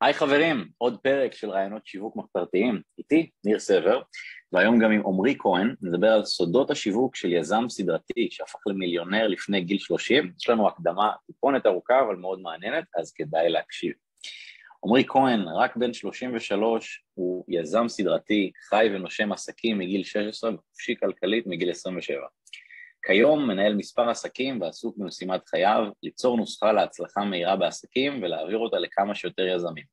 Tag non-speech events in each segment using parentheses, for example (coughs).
היי חברים, עוד פרק של רעיונות שיווק מחתרתיים, איתי ניר סבר, והיום גם עם עמרי כהן, נדבר על סודות השיווק של יזם סדרתי שהפך למיליונר לפני גיל 30, יש לנו הקדמה טיפונת ארוכה אבל מאוד מעניינת, אז כדאי להקשיב. עמרי כהן, רק בן 33, הוא יזם סדרתי, חי ונושם עסקים מגיל 16 וחופשי כלכלית מגיל 27. כיום מנהל מספר עסקים ועסוק במשימת חייו ליצור נוסחה להצלחה מהירה בעסקים ולהעביר אותה לכמה שיותר יזמים.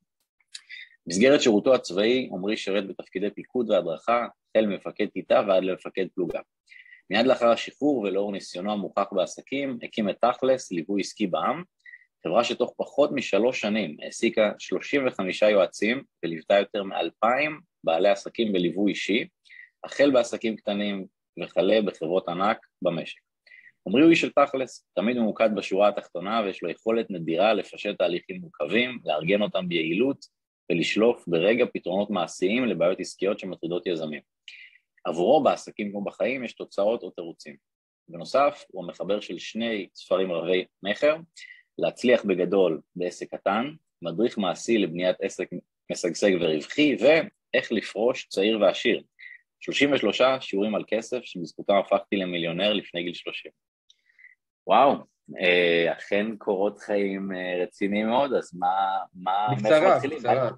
במסגרת שירותו הצבאי עמרי שירת בתפקידי פיקוד והדרכה, החל ממפקד כיתה ועד למפקד פלוגה. מיד לאחר השחרור ולאור ניסיונו המוכח בעסקים, הקים את תכלס, ליווי עסקי בע"מ, חברה שתוך פחות משלוש שנים העסיקה 35 יועצים וליוותה יותר מאלפיים בעלי עסקים בליווי אישי, החל בעסקים קטנים וכלה בחברות ענק במשק. עמרי הוא איש של תכלס, תמיד ממוקד בשורה התחתונה ויש לו יכולת נדירה לפשט תהליכים מורכבים, לארגן אותם ביעילות ולשלוף ברגע פתרונות מעשיים לבעיות עסקיות שמטרידות יזמים. עבורו בעסקים כמו בחיים יש תוצאות או תירוצים. בנוסף, הוא המחבר של שני ספרים רבי מכר, להצליח בגדול בעסק קטן, מדריך מעשי לבניית עסק משגשג ורווחי, ואיך לפרוש צעיר ועשיר, 33 שיעורים על כסף שבזכותם הפכתי למיליונר לפני גיל 30. וואו, אה, אכן קורות חיים אה, רציניים מאוד, אז מה... מה בקצרה, בקצרה.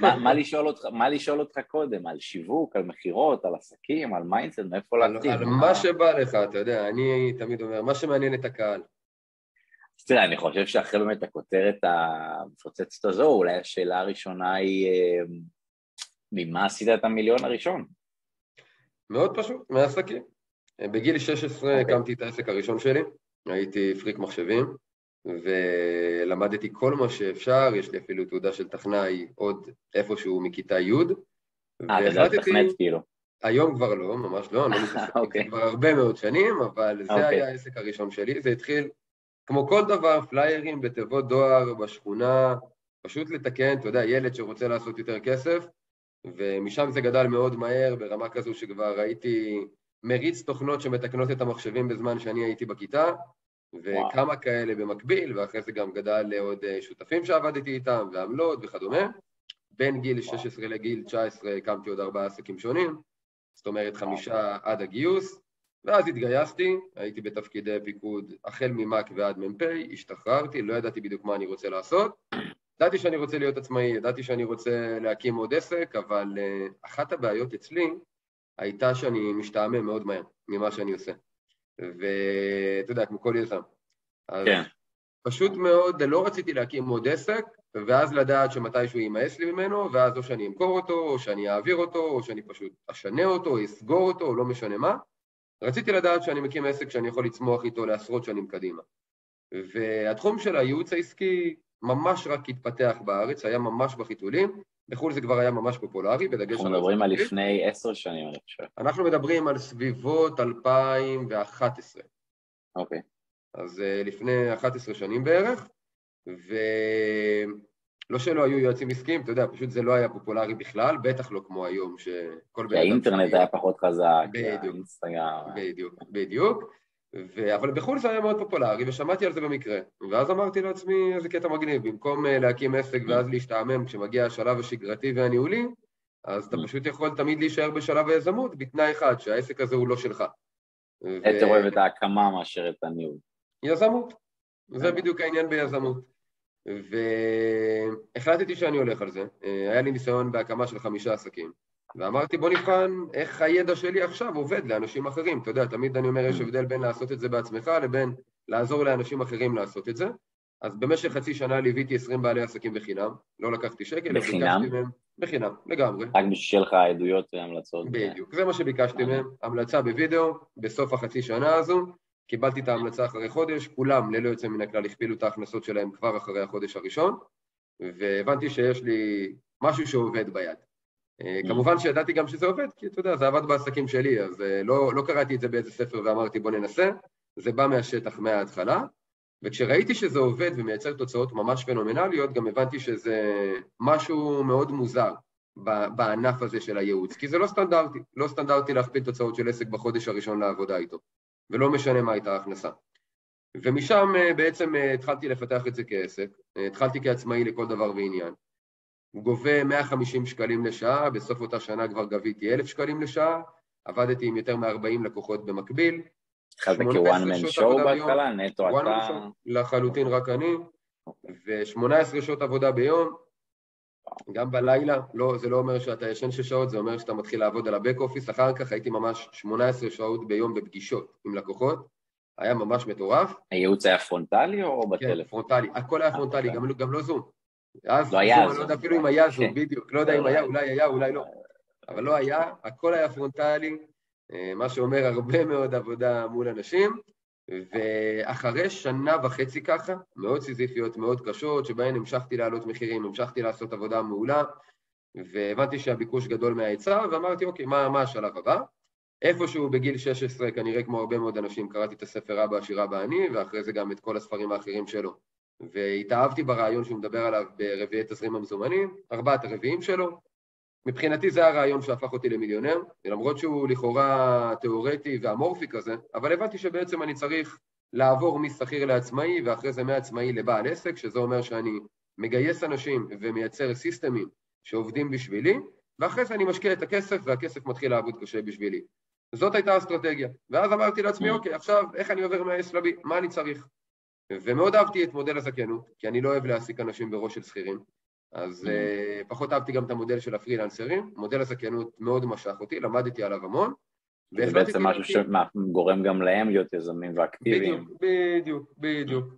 מה, מה, לשאול אותך, מה לשאול אותך קודם? על שיווק, על מכירות, על עסקים, על mindset, מאיפה להתחיל? על מה שבא לך, אתה יודע, אני תמיד אומר, מה שמעניין את הקהל. אז תראה, אני חושב שאחרי באמת הכותרת המפוצצת הזו, אולי השאלה הראשונה היא, אה, ממה עשית את המיליון הראשון? מאוד פשוט, מעסקים. בגיל 16 okay. אוקיי. הקמתי את העסק הראשון שלי, הייתי פריק מחשבים, ולמדתי כל מה שאפשר, יש לי אפילו תעודה של טכנאי עוד איפשהו מכיתה י'. אה, אתה יודע לתכנת כאילו. היום כבר לא, ממש לא, אני לא (laughs) מתעסק okay. כבר הרבה מאוד שנים, אבל זה okay. אוקיי. היה העסק הראשון שלי, זה התחיל כמו כל דבר, פליירים בתיבות דואר בשכונה, פשוט לתקן, אתה יודע, ילד שרוצה לעשות יותר כסף, ומשם זה גדל מאוד מהר, ברמה כזו שכבר הייתי מריץ תוכנות שמתקנות את המחשבים בזמן שאני הייתי בכיתה, וכמה וואו. כאלה במקביל, ואחרי זה גם גדל לעוד אה, שותפים שעבדתי איתם, ועמלות וכדומה. בין גיל 16 וואו. לגיל 19 הקמתי עוד ארבעה עסקים שונים, זאת אומרת חמישה וואו. עד הגיוס, ואז התגייסתי, הייתי בתפקידי פיקוד החל ממ"ק ועד מ"פ, השתחררתי, לא ידעתי בדיוק מה אני רוצה לעשות, ידעתי שאני רוצה להיות עצמאי, ידעתי שאני רוצה להקים עוד עסק, אבל uh, אחת הבעיות אצלי הייתה שאני משתעמם מאוד מהר ממה שאני עושה. ואתה יודע, כמו כל יזם. כן. פשוט מאוד, לא רציתי להקים עוד עסק, ואז לדעת שמתישהו יימאס לי ממנו, ואז או שאני אמכור אותו, או שאני אעביר אותו, או שאני פשוט אשנה אותו, או אסגור אותו, או לא משנה מה. רציתי לדעת שאני מקים עסק שאני יכול לצמוח איתו לעשרות שנים קדימה. והתחום של הייעוץ העסקי ממש רק התפתח בארץ, היה ממש בחיתולים, בחו"ל זה כבר היה ממש פופולרי, בדגש אנחנו מדברים על לפני עשר שנים, אני חושב. אנחנו מדברים על סביבות 2011. אוקיי. אז uh, לפני 11 שנים בערך, ולא שלא היו יועצים עסקיים, אתה יודע, פשוט זה לא היה פופולרי בכלל, בטח לא כמו היום, שכל בן אדם... האינטרנט היה פחות חזק, בדיוק, בדיוק, בדיוק. ו... אבל בחו"ל זה היה מאוד פופולרי, ושמעתי על זה במקרה. ואז אמרתי לעצמי, איזה קטע מגניב, במקום אה, להקים עסק ואז להשתעמם כשמגיע השלב השגרתי והניהולי, אז אתה mm. פשוט יכול תמיד להישאר בשלב היזמות, בתנאי אחד, שהעסק הזה הוא לא שלך. יותר אוהב את ההקמה מאשר את הניהול. יזמות, זה בדיוק העניין ביזמות. והחלטתי שאני הולך על זה. אה, היה לי ניסיון בהקמה של חמישה עסקים. ואמרתי בוא נבחן איך הידע שלי עכשיו עובד לאנשים אחרים. אתה יודע, תמיד אני אומר יש הבדל בין לעשות את זה בעצמך לבין לעזור לאנשים אחרים לעשות את זה. אז במשך חצי שנה ליוויתי 20 בעלי עסקים בחינם, לא לקחתי שקל, בחינם? מהם, בחינם, לגמרי. רק בשביל שיהיה לך עדויות והמלצות. בדיוק, זה מה שביקשתי מהם, המלצה בווידאו, בסוף החצי שנה הזו, קיבלתי את ההמלצה אחרי חודש, כולם ללא יוצא מן הכלל הכפילו את ההכנסות שלהם כבר אחרי החודש הראשון, והבנתי שיש לי משהו שעובד ביד. אה, mm. כמובן שידעתי גם שזה עובד, כי אתה יודע, זה עבד בעסקים שלי, אז אה, לא, לא קראתי את זה באיזה ספר ואמרתי בוא ננסה, זה בא מהשטח מההתחלה, וכשראיתי שזה עובד ומייצר תוצאות ממש פנומנליות, גם הבנתי שזה משהו מאוד מוזר בענף הזה של הייעוץ, כי זה לא סטנדרטי, לא סטנדרטי להכפיל תוצאות של עסק בחודש הראשון לעבודה איתו, ולא משנה מה הייתה ההכנסה. ומשם אה, בעצם התחלתי לפתח את זה כעסק, התחלתי כעצמאי לכל דבר ועניין. גובה 150 שקלים לשעה, בסוף אותה שנה כבר גביתי 1,000 שקלים לשעה, עבדתי עם יותר מ-40 לקוחות במקביל. התחלת כ one man show בהתחלה, נטו אתה... לחלוטין רק אני, ו-18 שעות עבודה ביום, גם בלילה, לא, זה לא אומר שאתה ישן שש שעות, זה אומר שאתה מתחיל לעבוד על ה back office, אחר כך הייתי ממש 18 שעות ביום בפגישות עם לקוחות, היה ממש מטורף. הייעוץ היה פרונטלי או בטלפון? כן, פרונטלי, הכל היה פרונטלי, okay. גם, גם לא זום. אז לא היה זום. לא יודע אפילו אם היה זום, כן. בדיוק, לא יודע אם היה, אולי היה, אולי לא. אבל לא היה, הכל היה פרונטלי, אה, מה שאומר הרבה מאוד עבודה מול אנשים, ואחרי שנה וחצי ככה, מאוד סיזיפיות, מאוד קשות, שבהן המשכתי להעלות מחירים, המשכתי לעשות עבודה מעולה, והבנתי שהביקוש גדול מההיצע, ואמרתי, אוקיי, מה, מה השלב הבא? איפשהו בגיל 16, כנראה כמו הרבה מאוד אנשים, קראתי את הספר אבא עשיר אבא אני, ואחרי זה גם את כל הספרים האחרים שלו. והתאהבתי ברעיון שהוא מדבר עליו ברביעי תזרים המזומנים, ארבעת הרביעים שלו, מבחינתי זה הרעיון שהפך אותי למיליונר, למרות שהוא לכאורה תיאורטי ואמורפי כזה, אבל הבנתי שבעצם אני צריך לעבור משכיר לעצמאי, ואחרי זה מעצמאי לבעל עסק, שזה אומר שאני מגייס אנשים ומייצר סיסטמים שעובדים בשבילי, ואחרי זה אני משקיע את הכסף, והכסף מתחיל לעבוד קשה בשבילי. זאת הייתה האסטרטגיה. ואז אמרתי לעצמי, mm. אוקיי, עכשיו, איך אני עובר מה-S ל-B? מה אני צריך? ומאוד אהבתי את מודל הזכיינות, כי אני לא אוהב להעסיק אנשים בראש של שכירים. אז uh, פחות אהבתי גם את המודל של הפרילנסרים, מודל הזכיינות מאוד משך אותי, למדתי עליו המון. זה בעצם משהו שגורם גם להם להיות יזמים ואקטיביים. בדיוק, בדיוק, בדיוק.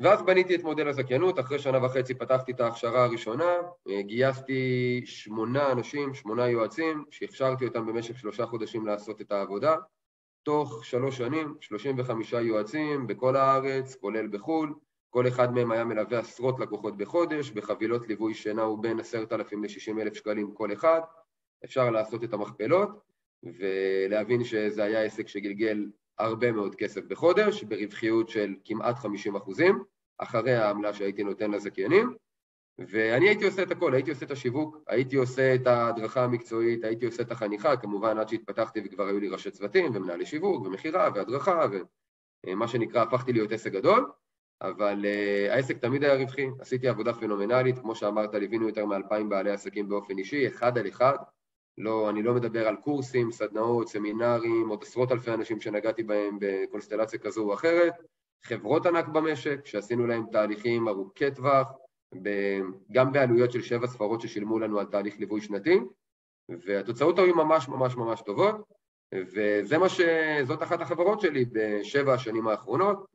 ואז בניתי את מודל הזכיינות, אחרי שנה וחצי פתחתי את ההכשרה הראשונה, אה, גייסתי שמונה אנשים, שמונה יועצים, שהכשרתי אותם במשך שלושה חודשים לעשות את העבודה. תוך שלוש שנים, 35 יועצים בכל הארץ, כולל בחו"ל, כל אחד מהם היה מלווה עשרות לקוחות בחודש, בחבילות ליווי שנעו בין עשרת אלפים לשישים אלף שקלים כל אחד, אפשר לעשות את המכפלות ולהבין שזה היה עסק שגלגל הרבה מאוד כסף בחודש, ברווחיות של כמעט 50 אחוזים, אחרי העמלה שהייתי נותן לזכיינים, ואני הייתי עושה את הכל, הייתי עושה את השיווק, הייתי עושה את ההדרכה המקצועית, הייתי עושה את החניכה, כמובן עד שהתפתחתי וכבר היו לי ראשי צוותים ומנהלי שיווק ומכירה והדרכה ומה שנקרא הפכתי להיות עסק גדול, אבל uh, העסק תמיד היה רווחי, עשיתי עבודה פנומנלית, כמו שאמרת, ליווינו יותר מאלפיים בעלי עסקים באופן אישי, אחד על אחד, לא, אני לא מדבר על קורסים, סדנאות, סמינרים, עוד עשרות אלפי אנשים שנגעתי בהם בקונסטלציה כזו או אחרת, חברות ענק במשק, שעשינו להם תהליכים ארוכי טווח, גם בעלויות של שבע ספרות ששילמו לנו על תהליך ליווי שנתי, והתוצאות היו ממש ממש ממש טובות, וזה מה ש... זאת אחת החברות שלי בשבע השנים האחרונות,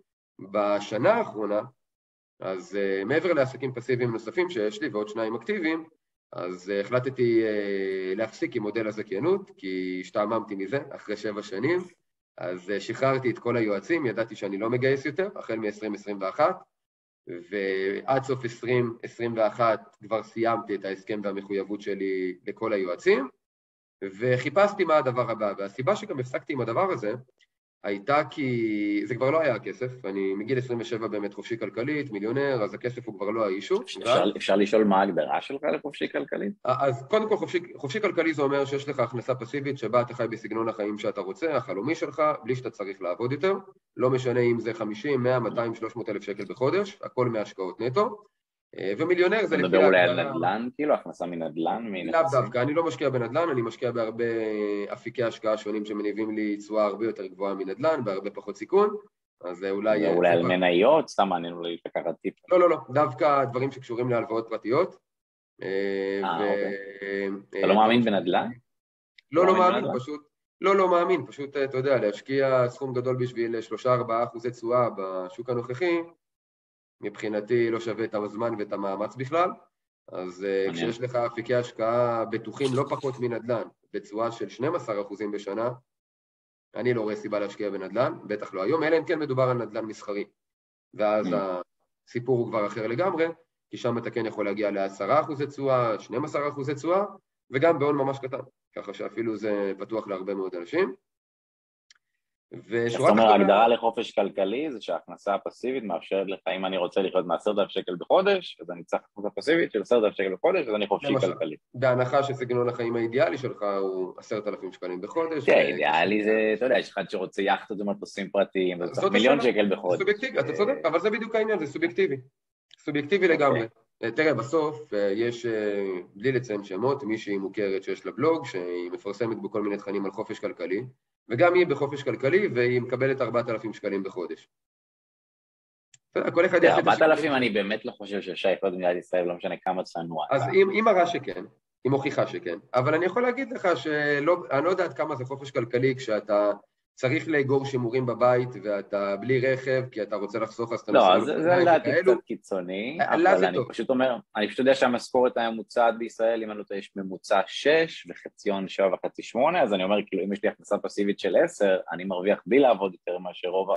בשנה האחרונה, אז uh, מעבר לעסקים פסיביים נוספים שיש לי ועוד שניים אקטיביים, אז uh, החלטתי uh, להפסיק עם מודל הזכיינות, כי השתעממתי מזה אחרי שבע שנים, אז uh, שחררתי את כל היועצים, ידעתי שאני לא מגייס יותר, החל מ-2021, ועד סוף 2021 כבר סיימתי את ההסכם והמחויבות שלי לכל היועצים, וחיפשתי מה הדבר הבא, והסיבה שגם הפסקתי עם הדבר הזה, הייתה כי זה כבר לא היה הכסף, אני מגיל 27 באמת חופשי כלכלית, מיליונר, אז הכסף הוא כבר לא האישו. אפשר, ואז... אפשר לשאול מה ההגדרה שלך לחופשי כלכלית? אז קודם כל חופשי, חופשי כלכלי זה אומר שיש לך הכנסה פסיבית שבה אתה חי בסגנון החיים שאתה רוצה, החלומי שלך, בלי שאתה צריך לעבוד יותר, לא משנה אם זה 50, 100, 200, 300 אלף שקל בחודש, הכל מהשקעות נטו. אה, ומיליונר זה לפי... אתה מדבר אולי על נדל"ן, כאילו, הכנסה מנדל"ן? לאו דווקא, אני לא משקיע בנדל"ן, אני משקיע בהרבה אפיקי השקעה שונים שמניבים לי תשואה הרבה יותר גבוהה מנדל"ן, בהרבה פחות סיכון, אז אולי... אולי על מניות, סתם מעניין אולי לקחת טיפ. לא, לא, לא, דווקא דברים שקשורים להלוואות פרטיות. אה, אה אוקיי. אתה לא מאמין בנדל"ן? לא, לא מאמין, פשוט... לא, לא מאמין, פשוט, אתה יודע, להשקיע סכום גדול בשביל 3-4 אחוזי תשואה בשוק הנוכחי, מבחינתי לא שווה את הזמן ואת המאמץ בכלל, אז אה, כשיש לך אפיקי השקעה בטוחים לא פחות מנדל"ן, בתשואה של 12% בשנה, אני לא רואה סיבה להשקיע בנדל"ן, בטח לא היום, אלא אם כן מדובר על נדל"ן מסחרי. ואז הסיפור הוא כבר אחר לגמרי, כי שם אתה כן יכול להגיע ל-10% תשואה, 12% תשואה, וגם בהון ממש קטן, ככה שאפילו זה פתוח להרבה מאוד אנשים. זאת אומרת, ההגדרה לחופש כלכלי זה שההכנסה הפסיבית מאפשרת לך, אם אני רוצה לחיות מעשרת אלף שקל בחודש, אז אני צריך הכנסה פסיבית של עשרת אלף שקל בחודש, אז אני חופשי כלכלי. בהנחה שסגנון החיים האידיאלי שלך הוא עשרת אלפים שקלים בחודש. כן, אידיאלי זה, אתה יודע, יש אחד שרוצה יאכטות ומטוסים פרטיים, מיליון שקל בחודש. סובייקטיבי, אתה צודק, אבל זה בדיוק העניין, זה סובייקטיבי. סובייקטיבי לגמרי. תראה, בסוף יש, בלי לציין שמות, מישהי מוכרת שיש לה בלוג, שהיא מפרסמת בכל מיני תכנים על חופש כלכלי, וגם היא בחופש כלכלי, והיא מקבלת 4,000 שקלים בחודש. כל אחד יש את 4,000 אני באמת לא חושב ששייך עוד במדינת ישראל, לא משנה כמה צנוע. אז היא מראה שכן, היא מוכיחה שכן, אבל אני יכול להגיד לך שלא, אני לא יודע עד כמה זה חופש כלכלי כשאתה צריך לאגור שימורים בבית ואתה בלי רכב כי אתה רוצה לחסוך אז אתה לא, זה לדעתי קצת קיצוני, אה, אבל אני פשוט אומר, אני פשוט יודע שהמשכורת הממוצעת בישראל, אם אני לא טועה, יש ממוצע 6 וחציון 7 וחצי 8, אז אני אומר, כאילו, אם יש לי הכנסה פסיבית של 10, אני מרוויח בלי לעבוד יותר מאשר רוב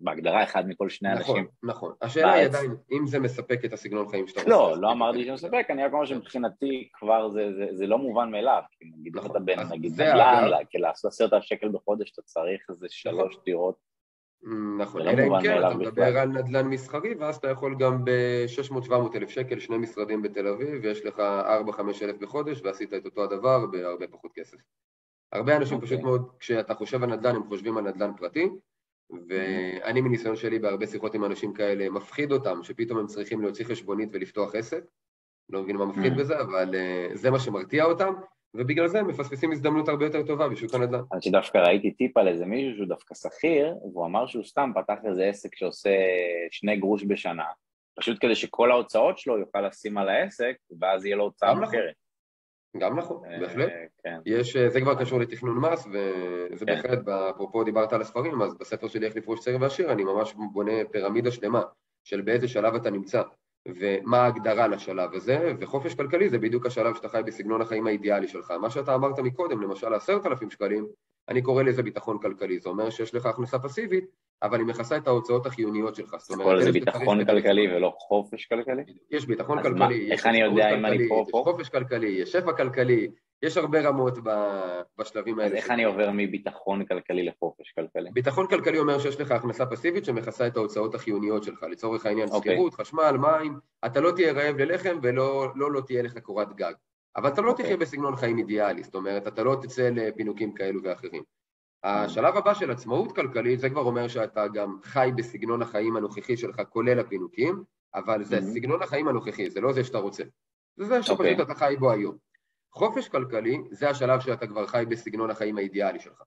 בהגדרה אחד מכל שני נכון, אנשים. נכון, נכון. השאלה היא עדיין, אם זה מספק את הסגנון חיים שאתה לא, רוצה. לא, לא אמרתי שזה מספק, אני רק אומר שמבחינתי כבר זה, זה, זה לא מובן מאליו. כי נגיד נכון, אתה בן, נגיד נדל"ן, כי לעשות עשרת אלף שקל בחודש אתה צריך איזה נכון. שלוש דירות. נכון, לא אלא אם כן, אתה מדבר על נדל"ן מסחרי, ואז אתה יכול גם ב-600-700 אלף שקל, שני משרדים בתל אביב, ויש לך 4-5 אלף בחודש, ועשית את אותו הדבר בהרבה פחות כסף. הרבה אנשים okay. פשוט אוקיי. מאוד, כשאתה חושב על נדל"ן, הם חושבים על נדל"ן פרטי, ואני מניסיון שלי בהרבה שיחות עם אנשים כאלה, מפחיד אותם שפתאום הם צריכים להוציא חשבונית ולפתוח עסק. לא מבין מה מפחיד mm. בזה, אבל uh, זה מה שמרתיע אותם, ובגלל זה הם מפספסים הזדמנות הרבה יותר טובה בשוק הנדל"ן. אני שדווקא ראיתי טיפ על איזה מישהו שהוא דווקא שכיר, והוא אמר שהוא סתם פתח איזה עסק שעושה שני גרוש בשנה, פשוט כדי שכל ההוצאות שלו יוכל לשים על העסק, ואז יהיה לו הוצאה מוכרת. גם נכון, אה, בהחלט. כן. יש, אה, זה כבר קשור לתכנון מס, וזה כן. בהחלט, אפרופו דיברת על הספרים, אז בספר שלי איך לפרוש צעיר ועשיר, אני ממש בונה פירמידה שלמה של באיזה שלב אתה נמצא, ומה ההגדרה לשלב הזה, וחופש כלכלי זה בדיוק השלב שאתה חי בסגנון החיים האידיאלי שלך. מה שאתה אמרת מקודם, למשל עשרת אלפים שקלים, אני קורא לזה ביטחון כלכלי, זה אומר שיש לך הכנסה פסיבית, אבל היא מכסה את ההוצאות החיוניות שלך. זאת אומרת, כל זה ביטחון כלכלי ולא חופש כלכלי? יש ביטחון כלכלי, איך אני יודע אם אני פה פה? יש חופש כלכלי, יש שפע כלכלי, יש הרבה רמות בשלבים האלה. אז איך אני עובר מביטחון כלכלי לחופש כלכלי? ביטחון כלכלי אומר שיש לך הכנסה פסיבית שמכסה את ההוצאות החיוניות שלך, לצורך העניין אוקיי. שכירות, חשמל, מים, אתה לא תהיה רעב ללחם ולא לא, לא תהיה לך קורת גג. אבל אתה לא תחיה בסגנון חיים אידיאלי, זאת אומרת, אתה לא תצא לפינוקים כאלו ואחרים. השלב הבא של עצמאות כלכלית, זה כבר אומר שאתה גם חי בסגנון החיים הנוכחי שלך, כולל הפינוקים, אבל זה סגנון החיים הנוכחי, זה לא זה שאתה רוצה. זה זה שפשוט okay. אתה חי בו היום. חופש כלכלי, זה השלב שאתה כבר חי בסגנון החיים האידיאלי שלך.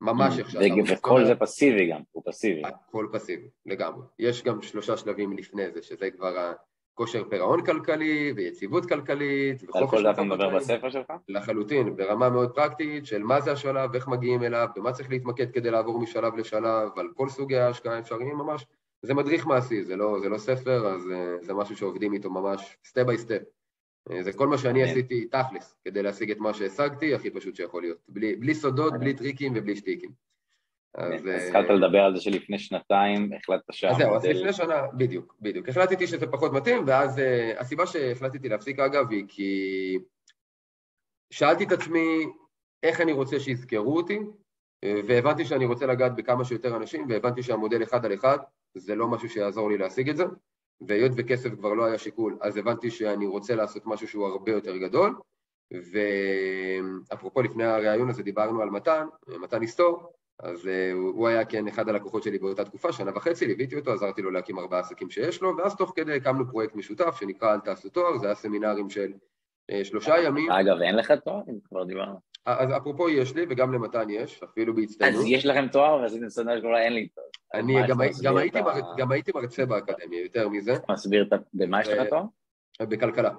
ממש איך שאתה... וכל זה פסיבי גם, הוא פסיבי. הכל פסיבי, לגמרי. יש גם שלושה שלבים לפני זה, שזה כבר כושר פירעון כלכלי ויציבות כלכלית וחופש... על כל זה אתה מדבר בספר שלך? לחלוטין, ברמה מאוד פרקטית של מה זה השלב, איך מגיעים אליו, במה צריך להתמקד כדי לעבור משלב לשלב, על כל סוגי ההשקעה האפשריים ממש. זה מדריך מעשי, זה לא, זה לא ספר, אז אה, זה משהו שעובדים איתו ממש step by step. זה כל מה שאני עשיתי תכלס, כדי להשיג את מה שהשגתי, הכי פשוט שיכול להיות. בלי, בלי סודות, בלי טריקים ובלי שטיקים. אז... אה, התחלת לדבר על זה שלפני שנתיים החלטת שהמודל... אז זהו, אז לפני שנה, בדיוק, בדיוק. החלטתי שזה פחות מתאים, ואז uh, הסיבה שהחלטתי להפסיק אגב היא כי שאלתי את עצמי איך אני רוצה שיזכרו אותי, אה, והבנתי שאני רוצה לגעת בכמה שיותר אנשים, והבנתי שהמודל אחד על אחד זה לא משהו שיעזור לי להשיג את זה, והיות וכסף כבר לא היה שיקול, אז הבנתי שאני רוצה לעשות משהו שהוא הרבה יותר גדול, ואפרופו לפני הראיון הזה דיברנו על מתן, מתן היסטור, אז uh, הוא היה כן אחד הלקוחות שלי באותה תקופה, שנה וחצי, ליוויתי אותו, עזרתי לו להקים ארבעה עסקים שיש לו, ואז תוך כדי הקמנו פרויקט משותף שנקרא אל תעשו תואר, זה היה סמינרים של uh, שלושה ימים. אגב, אין לך תואר? אם כבר דיברנו. אז אפרופו יש לי, וגם למתן יש, אפילו בהצטיינות. אז יש לכם תואר ועשיתם סדנה שכולה אין לי תואר. אני גם, גם, הייתי מר... גם הייתי מרצה באקדמיה, יותר מזה. מסביר, במה יש לך תואר? בכלכלה.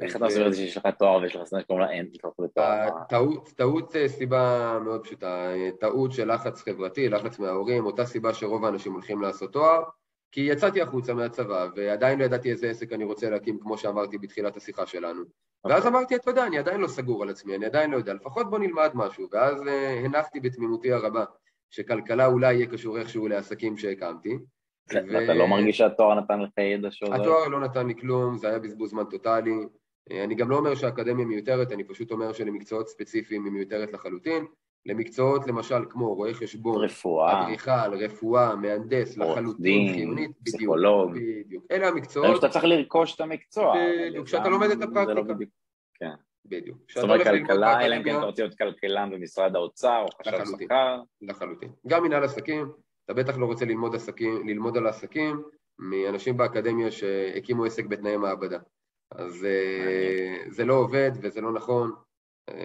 איך אתה מסביר את זה שיש לך תואר ויש לך סטודנט שקוראים לה אין טעות אה, סיבה מאוד פשוטה, טעות של לחץ חברתי, לחץ מההורים, אותה סיבה שרוב האנשים הולכים לעשות תואר, כי יצאתי החוצה מהצבא ועדיין לא ידעתי איזה עסק אני רוצה להקים כמו שאמרתי בתחילת השיחה שלנו. ואז אוקיי. אמרתי, אתה יודע, אני עדיין לא סגור על עצמי, אני עדיין לא יודע, לפחות בוא נלמד משהו. ואז אה, הנחתי בתמימותי הרבה שכלכלה אולי יהיה קשור איכשהו לעסקים שהקמתי ואתה לא מרגיש שהתואר נתן לך ידע שעוזר? התואר לא נתן לי כלום, זה היה בזבוז זמן טוטאלי. אני גם לא אומר שהאקדמיה מיותרת, אני פשוט אומר שלמקצועות ספציפיים היא מיותרת לחלוטין. למקצועות למשל כמו רואה חשבון, רפואה, אדריכל, רפואה, מהנדס, לחלוטין, חיונית, פסיכולוג, בדיוק. אלה המקצועות. שאתה צריך לרכוש את המקצוע. בדיוק, כשאתה לומד את לא הפרקטיקה. כן. בדיוק. זאת אומרת כלכלה, אלא אם כן אתה רוצה להיות כלכלן במשרד האוצר או חשב שכר. לחלוטין. גם מנהל עסקים, אתה בטח לא רוצה ללמוד, עסקים, ללמוד על עסקים מאנשים באקדמיה שהקימו עסק בתנאי מעבדה. אז זה לא עובד וזה לא נכון,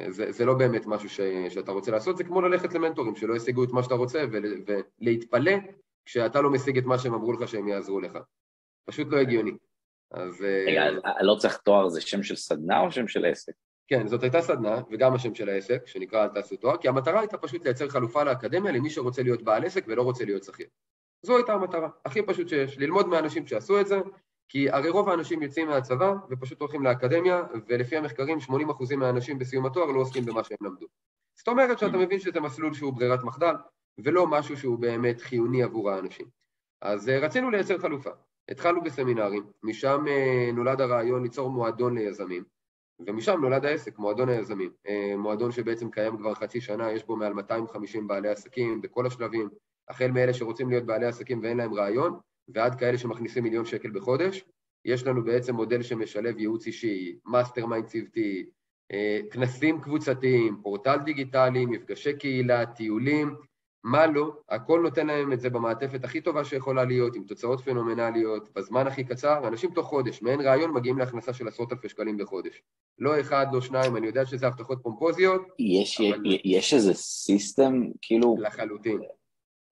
זה, זה לא באמת משהו ש, שאתה רוצה לעשות, זה כמו ללכת למנטורים שלא ישיגו את מה שאתה רוצה ולהתפלא כשאתה לא משיג את מה שהם אמרו לך שהם יעזרו לך. פשוט לא הגיוני. אז... רגע, לא צריך תואר, זה שם של סדנה או שם של עסק? כן, זאת הייתה סדנה, וגם השם של העסק, שנקרא אל תעשו תואר, כי המטרה הייתה פשוט לייצר חלופה לאקדמיה למי שרוצה להיות בעל עסק ולא רוצה להיות שכיר. זו הייתה המטרה, הכי פשוט שיש, ללמוד מהאנשים שעשו את זה, כי הרי רוב האנשים יוצאים מהצבא ופשוט הולכים לאקדמיה, ולפי המחקרים 80% מהאנשים בסיום התואר לא עוסקים במה שהם למדו. זאת אומרת שאתה מבין שזה מסלול שהוא ברירת מחדל, ולא משהו שהוא באמת חיוני עבור האנשים. אז אה, רצינו לייצר חלופה. התחלנו בסמינרים, משם אה, נולד הרעיון ליצור מועדון ליזמים, ומשם נולד העסק, מועדון היזמים. אה, מועדון שבעצם קיים כבר חצי שנה, יש בו מעל 250 בעלי עסקים בכל השלבים, החל מאלה שרוצים להיות בעלי עסקים ואין להם רעיון, ועד כאלה שמכניסים מיליון שקל בחודש. יש לנו בעצם מודל שמשלב ייעוץ אישי, mastermind צוותי, אה, כנסים קבוצתיים, פורטל דיגיטלי, מפגשי קהילה, טיולים, מה לא, הכל נותן להם את זה במעטפת הכי טובה שיכולה להיות, עם תוצאות פנומנליות, בזמן הכי קצר, אנשים תוך חודש, מאין רעיון מגיעים להכנסה של עשרות אלפי שקלים בחודש. לא אחד, לא שניים, אני יודע שזה הבטחות פומפוזיות. יש, אבל... יש איזה סיסטם, כאילו... לחלוטין.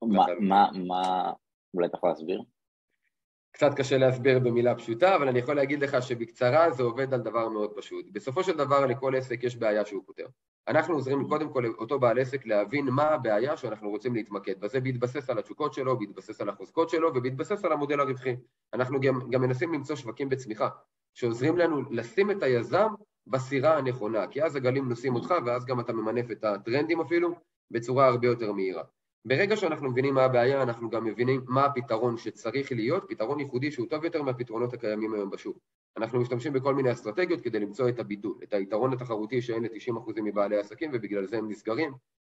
מה, מה, מה, אולי אתה יכול להסביר? קצת קשה להסביר במילה פשוטה, אבל אני יכול להגיד לך שבקצרה זה עובד על דבר מאוד פשוט. בסופו של דבר לכל עסק יש בעיה שהוא פותר. אנחנו עוזרים קודם כל לאותו בעל עסק להבין מה הבעיה שאנחנו רוצים להתמקד, וזה בהתבסס על התשוקות שלו, בהתבסס על החוזקות שלו ובהתבסס על המודל הרווחי. אנחנו גם, גם מנסים למצוא שווקים בצמיחה, שעוזרים לנו לשים את היזם בסירה הנכונה, כי אז הגלים נושאים אותך ואז גם אתה ממנף את הטרנדים אפילו בצורה הרבה יותר מהירה. ברגע שאנחנו מבינים מה הבעיה, אנחנו גם מבינים מה הפתרון שצריך להיות, פתרון ייחודי שהוא טוב יותר מהפתרונות הקיימים היום בשוק. אנחנו משתמשים בכל מיני אסטרטגיות כדי למצוא את הבידול, את היתרון התחרותי שאין ל-90% מבעלי העסקים ובגלל זה הם נסגרים,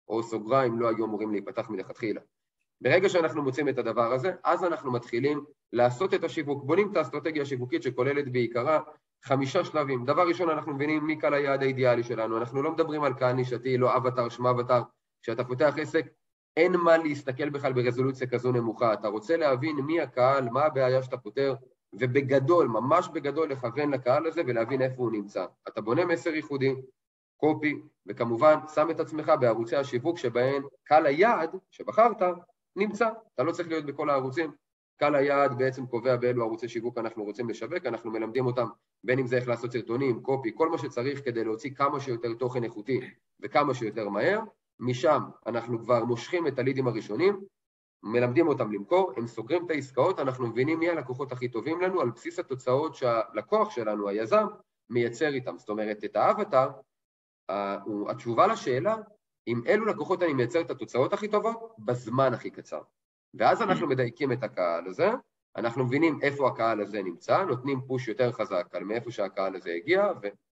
או סוגריים לא היו אמורים להיפתח מלכתחילה. ברגע שאנחנו מוצאים את הדבר הזה, אז אנחנו מתחילים לעשות את השיווק, בונים את האסטרטגיה השיווקית שכוללת בעיקרה חמישה שלבים. דבר ראשון, אנחנו מבינים מי קהל היעד האידיאלי שלנו, אנחנו לא מדברים על קהל נישתי, לא אבטר, שמה אבטר. כשאתה פותח עסק, אין מה להסתכל בכלל ברזולוציה כזו נמוכה. אתה רוצה להבין מי הקהל, מה הבעיה שאתה פותר, ובגדול, ממש בגדול, לכוון לקהל הזה ולהבין איפה הוא נמצא. אתה בונה מסר ייחודי, קופי, וכמובן שם את עצמך בערוצי השיווק שבהם קהל היעד שבחרת נמצא. אתה לא צריך להיות בכל הערוצים. קהל היעד בעצם קובע באילו ערוצי שיווק אנחנו רוצים לשווק, אנחנו מלמדים אותם בין אם זה איך לעשות סרטונים, קופי, כל מה שצריך כדי להוציא כמה שיותר תוכן איכותי וכמה שיותר מהר, משם אנחנו כבר מושכים את הלידים הראשונים, מלמדים אותם למכור, הם סוגרים את העסקאות, אנחנו מבינים מי הלקוחות הכי טובים לנו על בסיס התוצאות שהלקוח שלנו, היזם, מייצר איתם. זאת אומרת, את האבטר, התשובה לשאלה, עם אילו לקוחות אני מייצר את התוצאות הכי טובות, בזמן הכי קצר. ואז אנחנו מדייקים את הקהל הזה, אנחנו מבינים איפה הקהל הזה נמצא, נותנים פוש יותר חזק על מאיפה שהקהל הזה הגיע,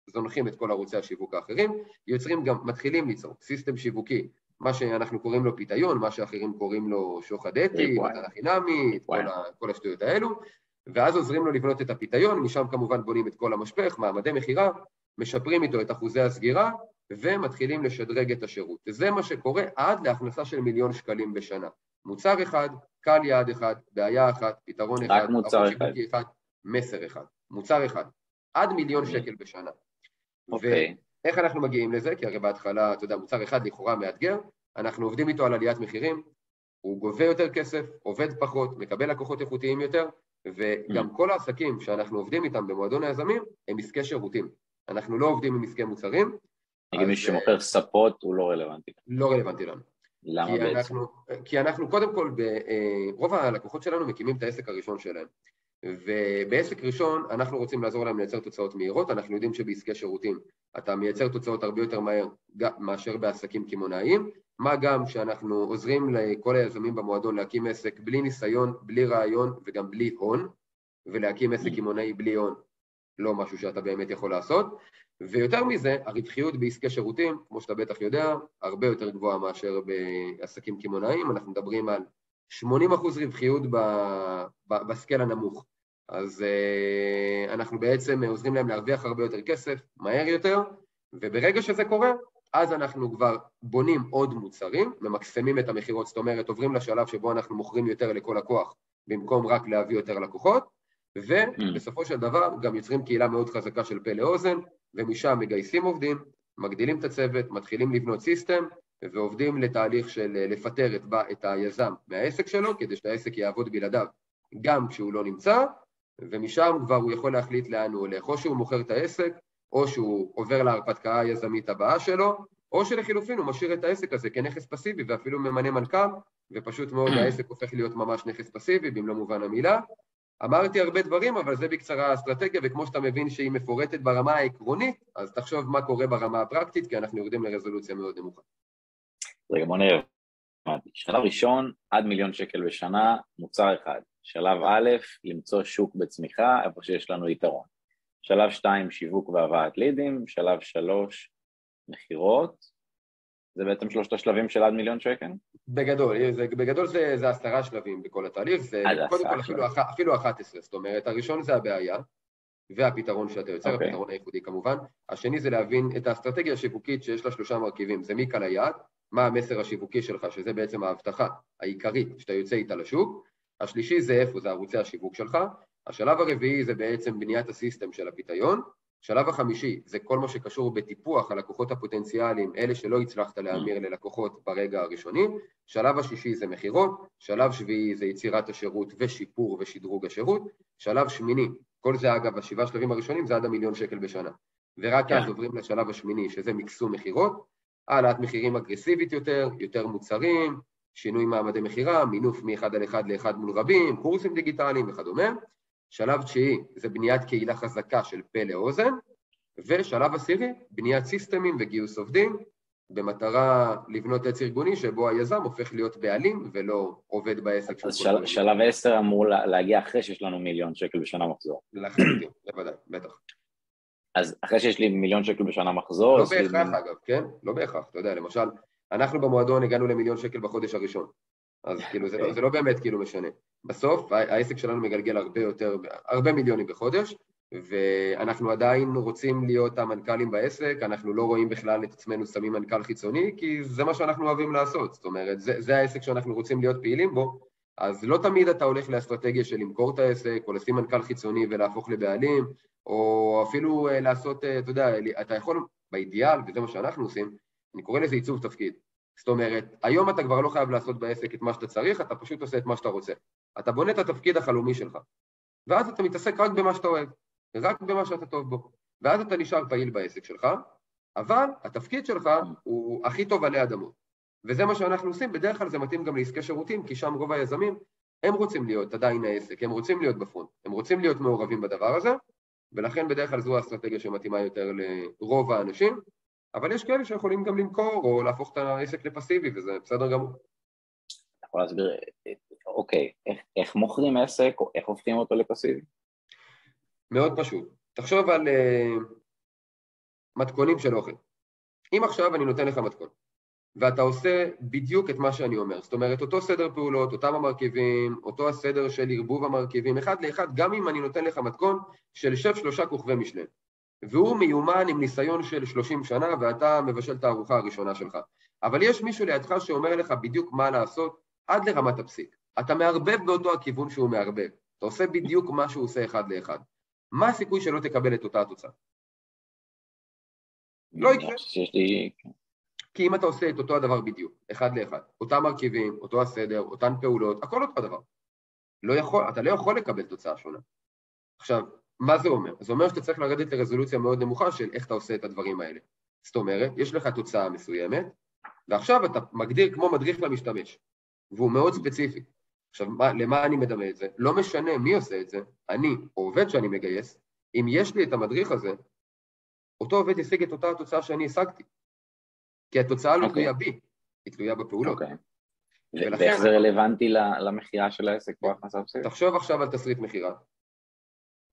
וזונחים את כל ערוצי השיווק האחרים, יוצרים גם, מתחילים ליצור סיסטם שיווקי, מה שאנחנו קוראים לו פיתיון, מה שאחרים קוראים לו שוחד אתי, מתנה חינמית, כל, כל השטויות האלו, ואז עוזרים לו לבנות את הפיתיון, משם כמובן בונים את כל המשפך, מעמדי מכירה, משפרים איתו את אחוזי הסגירה, ומתחילים לשדרג את השירות. וזה מה שקורה עד להכנסה של מיליון שקלים בשנה. מוצר אחד, קהל יעד אחד, בעיה אחת, פתרון אחד, רק מוצר אחד. אחד, מסר אחד, מוצר אחד, עד מיליון אוקיי. שקל בשנה. אוקיי. ואיך אנחנו מגיעים לזה? כי הרי בהתחלה, אתה יודע, מוצר אחד לכאורה מאתגר, אנחנו עובדים איתו על עליית מחירים, הוא גובה יותר כסף, עובד פחות, מקבל לקוחות איכותיים יותר, וגם כל העסקים שאנחנו עובדים איתם במועדון היזמים הם עסקי שירותים. אנחנו לא עובדים עם עסקי מוצרים. נגיד מי שמוכר ספות הוא לא רלוונטי. לא רלוונטי לנו. למה כי בעצם? אנחנו, כי אנחנו קודם כל, ב, אה, רוב הלקוחות שלנו מקימים את העסק הראשון שלהם. ובעסק ראשון אנחנו רוצים לעזור להם לייצר תוצאות מהירות, אנחנו יודעים שבעסקי שירותים אתה מייצר תוצאות הרבה יותר מהר מאשר בעסקים קמעונאיים, מה גם שאנחנו עוזרים לכל היזמים במועדון להקים עסק בלי ניסיון, בלי רעיון וגם בלי הון, ולהקים עסק קמעונאי בלי הון לא משהו שאתה באמת יכול לעשות, ויותר מזה, הרווחיות בעסקי שירותים, כמו שאתה בטח יודע, הרבה יותר גבוהה מאשר בעסקים קמעונאיים, אנחנו מדברים על 80% רווחיות בסקל הנמוך. אז uh, אנחנו בעצם עוזרים להם להרוויח הרבה יותר כסף, מהר יותר, וברגע שזה קורה, אז אנחנו כבר בונים עוד מוצרים, ממקסמים את המכירות, זאת אומרת, עוברים לשלב שבו אנחנו מוכרים יותר לכל לקוח, במקום רק להביא יותר לקוחות, ובסופו של דבר גם יוצרים קהילה מאוד חזקה של פה לאוזן, ומשם מגייסים עובדים, מגדילים את הצוות, מתחילים לבנות סיסטם, ועובדים לתהליך של לפטר את, את היזם מהעסק שלו, כדי שהעסק יעבוד בלעדיו גם כשהוא לא נמצא, ומשם כבר הוא יכול להחליט לאן הוא הולך, או שהוא מוכר את העסק, או שהוא עובר להרפתקה היזמית הבאה שלו, או שלחילופין הוא משאיר את העסק הזה כנכס פסיבי ואפילו ממנה מנכ"ל, ופשוט מאוד (clears throat) העסק הופך להיות ממש נכס פסיבי במלוא מובן המילה. אמרתי הרבה דברים, אבל זה בקצרה האסטרטגיה, וכמו שאתה מבין שהיא מפורטת ברמה העקרונית, אז תחשוב מה קורה ברמה הפרקטית, כי אנחנו יורדים לרזולוציה מאוד נמוכה. רגע, בוא נראה. שלב ראשון, עד מיליון שקל בשנה, מוצר אחד. שלב א', למצוא שוק בצמיחה, איפה שיש לנו יתרון. שלב שתיים, שיווק והבאת לידים, שלב שלוש, מכירות, זה בעצם שלושת השלבים של עד מיליון שקל? בגדול, זה, בגדול זה, זה עשרה שלבים בכל התהליך, זה קודם כל אפילו, אח, אפילו 11, זאת אומרת, הראשון זה הבעיה והפתרון שאתה יוצר, okay. אוקיי. הפתרון הייחודי כמובן, השני זה להבין את האסטרטגיה השיווקית שיש לה שלושה מרכיבים, זה מי קל היעד, מה המסר השיווקי שלך, שזה בעצם ההבטחה העיקרית שאתה יוצא איתה לשוק, השלישי זה איפה, זה ערוצי השיווק שלך, השלב הרביעי זה בעצם בניית הסיסטם של הפיתיון, שלב החמישי זה כל מה שקשור בטיפוח הלקוחות הפוטנציאליים, אלה שלא הצלחת להמיר ללקוחות ברגע הראשוני, שלב השישי זה מכירות, שלב שביעי זה יצירת השירות ושיפור ושדרוג השירות, שלב שמיני, כל זה אגב, השבעה שלבים הראשונים זה עד המיליון שקל בשנה, ורק אז כן. עוברים לשלב השמיני שזה מקסום מכירות, העלאת מחירים אגרסיבית יותר, יותר מוצרים, שינוי מעמדי מכירה, מינוף מאחד על אחד לאחד מול רבים, קורסים דיגיטליים וכדומה, שלב תשיעי זה בניית קהילה חזקה של פה לאוזן, ושלב עשירי, בניית סיסטמים וגיוס עובדים, במטרה לבנות עץ ארגוני שבו היזם הופך להיות בעלים ולא עובד בעסק. אז של, שלב עשר אמור להגיע אחרי שיש לנו מיליון שקל בשנה מחזור. לחלוטין, בוודאי, בטח. אז אחרי שיש לי מיליון שקל בשנה מחזור... לא בהכרח לי... אגב, כן? לא בהכרח, אתה יודע, למשל, אנחנו במועדון הגענו למיליון שקל בחודש הראשון. אז (laughs) כאילו זה, לא, זה לא באמת כאילו משנה. בסוף העסק שלנו מגלגל הרבה יותר, הרבה מיליונים בחודש, ואנחנו עדיין רוצים להיות המנכ"לים בעסק, אנחנו לא רואים בכלל את עצמנו שמים מנכ"ל חיצוני, כי זה מה שאנחנו אוהבים לעשות, זאת אומרת, זה, זה העסק שאנחנו רוצים להיות פעילים בו, אז לא תמיד אתה הולך לאסטרטגיה של למכור את העסק, או לשים מנכ"ל חיצוני ולהפוך לבעלים, או אפילו אה, לעשות, אה, אתה יודע, אתה יכול, באידיאל, וזה מה שאנחנו עושים, אני קורא לזה עיצוב תפקיד. זאת אומרת, היום אתה כבר לא חייב לעשות בעסק את מה שאתה צריך, אתה פשוט עושה את מה שאתה רוצה. אתה בונה את התפקיד החלומי שלך, ואז אתה מתעסק רק במה שאתה אוהב, רק במה שאתה טוב בו, ואז אתה נשאר פעיל בעסק שלך, אבל התפקיד שלך הוא הכי טוב עלי אדמות. וזה מה שאנחנו עושים, בדרך כלל זה מתאים גם לעסקי שירותים, כי שם רוב היזמים, הם רוצים להיות עדיין העסק, הם רוצים להיות בפרונט, הם רוצים להיות מעורבים בדבר הזה, ולכן בדך כלל זו האסטרטגיה שמתאימה יותר לרוב האנשים, אבל יש כאלה שיכולים גם למכור או להפוך את העסק לפסיבי, וזה בסדר גמור. אתה יכול להסביר, אוקיי, איך, איך מוכרים עסק או איך הופכים אותו לפסיבי? מאוד פשוט. תחשוב על uh, מתכונים של אוכל. אם עכשיו אני נותן לך מתכון, ואתה עושה בדיוק את מה שאני אומר, זאת אומרת, אותו סדר פעולות, אותם המרכיבים, אותו הסדר של ערבוב המרכיבים, אחד לאחד, גם אם אני נותן לך מתכון של שף שלושה כוכבי משנה. והוא מיומן עם ניסיון של 30 שנה ואתה מבשל את הארוחה הראשונה שלך. אבל יש מישהו לידך שאומר לך בדיוק מה לעשות עד לרמת הפסיק. אתה מערבב באותו הכיוון שהוא מערבב. אתה עושה בדיוק מה שהוא עושה אחד לאחד. מה הסיכוי שלא תקבל את אותה התוצאה? לא יקרה. כי אם אתה עושה את אותו הדבר בדיוק, אחד לאחד, אותם מרכיבים, אותו הסדר, אותן פעולות, הכל אותו דבר. לא יכול, אתה לא יכול לקבל תוצאה שונה. עכשיו, מה זה אומר? זה אומר שאתה צריך לרדת לרזולוציה מאוד נמוכה של איך אתה עושה את הדברים האלה. זאת אומרת, יש לך תוצאה מסוימת, ועכשיו אתה מגדיר כמו מדריך למשתמש, והוא מאוד ספציפי. עכשיו, מה, למה אני מדמה את זה? לא משנה מי עושה את זה, אני או עובד שאני מגייס, אם יש לי את המדריך הזה, אותו עובד ישיג את אותה התוצאה שאני השגתי. כי התוצאה לא okay. תלויה בי, היא תלויה בפעולות. Okay. ולכן... ואיך זה רלוונטי למכירה של העסק או הכנסה בסדר? תחשוב עכשיו על תסריט מכירה.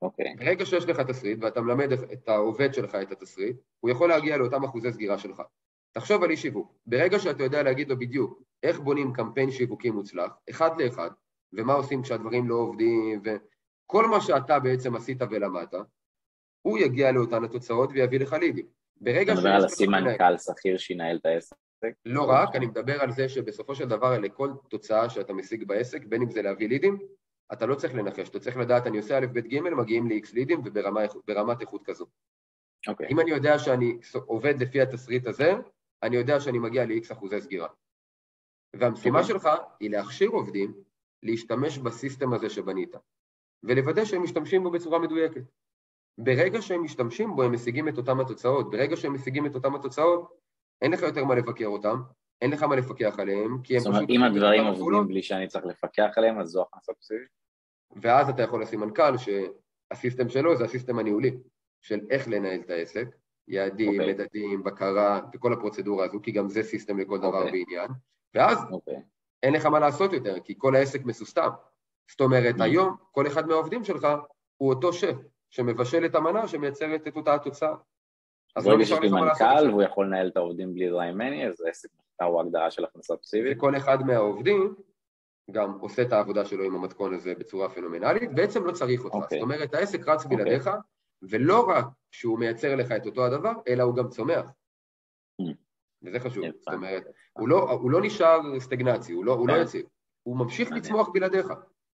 אוקיי. ברגע שיש לך תסריט ואתה מלמד את העובד שלך את התסריט, הוא יכול להגיע לאותם אחוזי סגירה שלך. תחשוב על אי שיווק. ברגע שאתה יודע להגיד לו בדיוק איך בונים קמפיין שיווקי מוצלח, אחד לאחד, ומה עושים כשהדברים לא עובדים, וכל מה שאתה בעצם עשית ולמדת, הוא יגיע לאותן התוצאות ויביא לך לידים. ברגע אתה מדבר על לשים מנכ"ל שכיר שינהל את העסק? לא רק, אני מדבר על זה שבסופו של דבר לכל תוצאה שאתה משיג בעסק, בין אם זה להביא לידים, אתה לא צריך לנחש, אתה צריך לדעת, אני עושה א', ב', ג', מגיעים ל-X לידים וברמת איכות כזו. Okay. אוקיי. אם אני יודע שאני עובד לפי התסריט הזה, אני יודע שאני מגיע ל-X אחוזי סגירה. והמשימה okay. אוקיי. שלך היא להכשיר עובדים להשתמש בסיסטם הזה שבנית, ולוודא שהם משתמשים בו בצורה מדויקת. ברגע שהם משתמשים בו, הם משיגים את אותם התוצאות. ברגע שהם משיגים את אותם התוצאות, אין לך יותר מה לבקר אותם, אין לך מה לפקח עליהם, כי הם פשוט... זאת אומרת, אם הדברים עובדים בלי שאני צריך לפקח עליהם, אז זו הכנסה פסיבית? ואז אתה יכול לשים מנכ"ל שהסיסטם שלו זה הסיסטם הניהולי, של איך לנהל את העסק, יעדים, okay. אוקיי. מדדים, בקרה, וכל הפרוצדורה הזו, כי גם זה סיסטם לכל okay. דבר אוקיי. בעניין, ואז okay. אוקיי. אין לך מה לעשות יותר, כי כל העסק מסוסתם. זאת אומרת, mm. היום כל אחד מהעובדים שלך הוא אותו שף, שמבשל את המנה שמייצרת את אותה התוצאה. אז לא נשאר לך מה לעשות. מנכ"ל והוא יכול לנהל את העובדים בלי דריים מני, אז עסק מחקר הוא הגדרה של הכנסה פסיבית. וכל אחד מהעובדים גם עושה את העבודה שלו עם המתכון הזה בצורה פנומנלית, בעצם לא צריך אותך. Okay. אוקיי. זאת אומרת, העסק רץ אוקיי. בלעדיך, okay. ולא רק שהוא מייצר לך את אותו הדבר, אלא הוא גם צומח. Mm. וזה חשוב. זאת אומרת, הוא לא, הוא לא נשאר סטגנצי, הוא לא, הוא לא כן. יציב. הוא ממשיך לצמוח בלעדיך,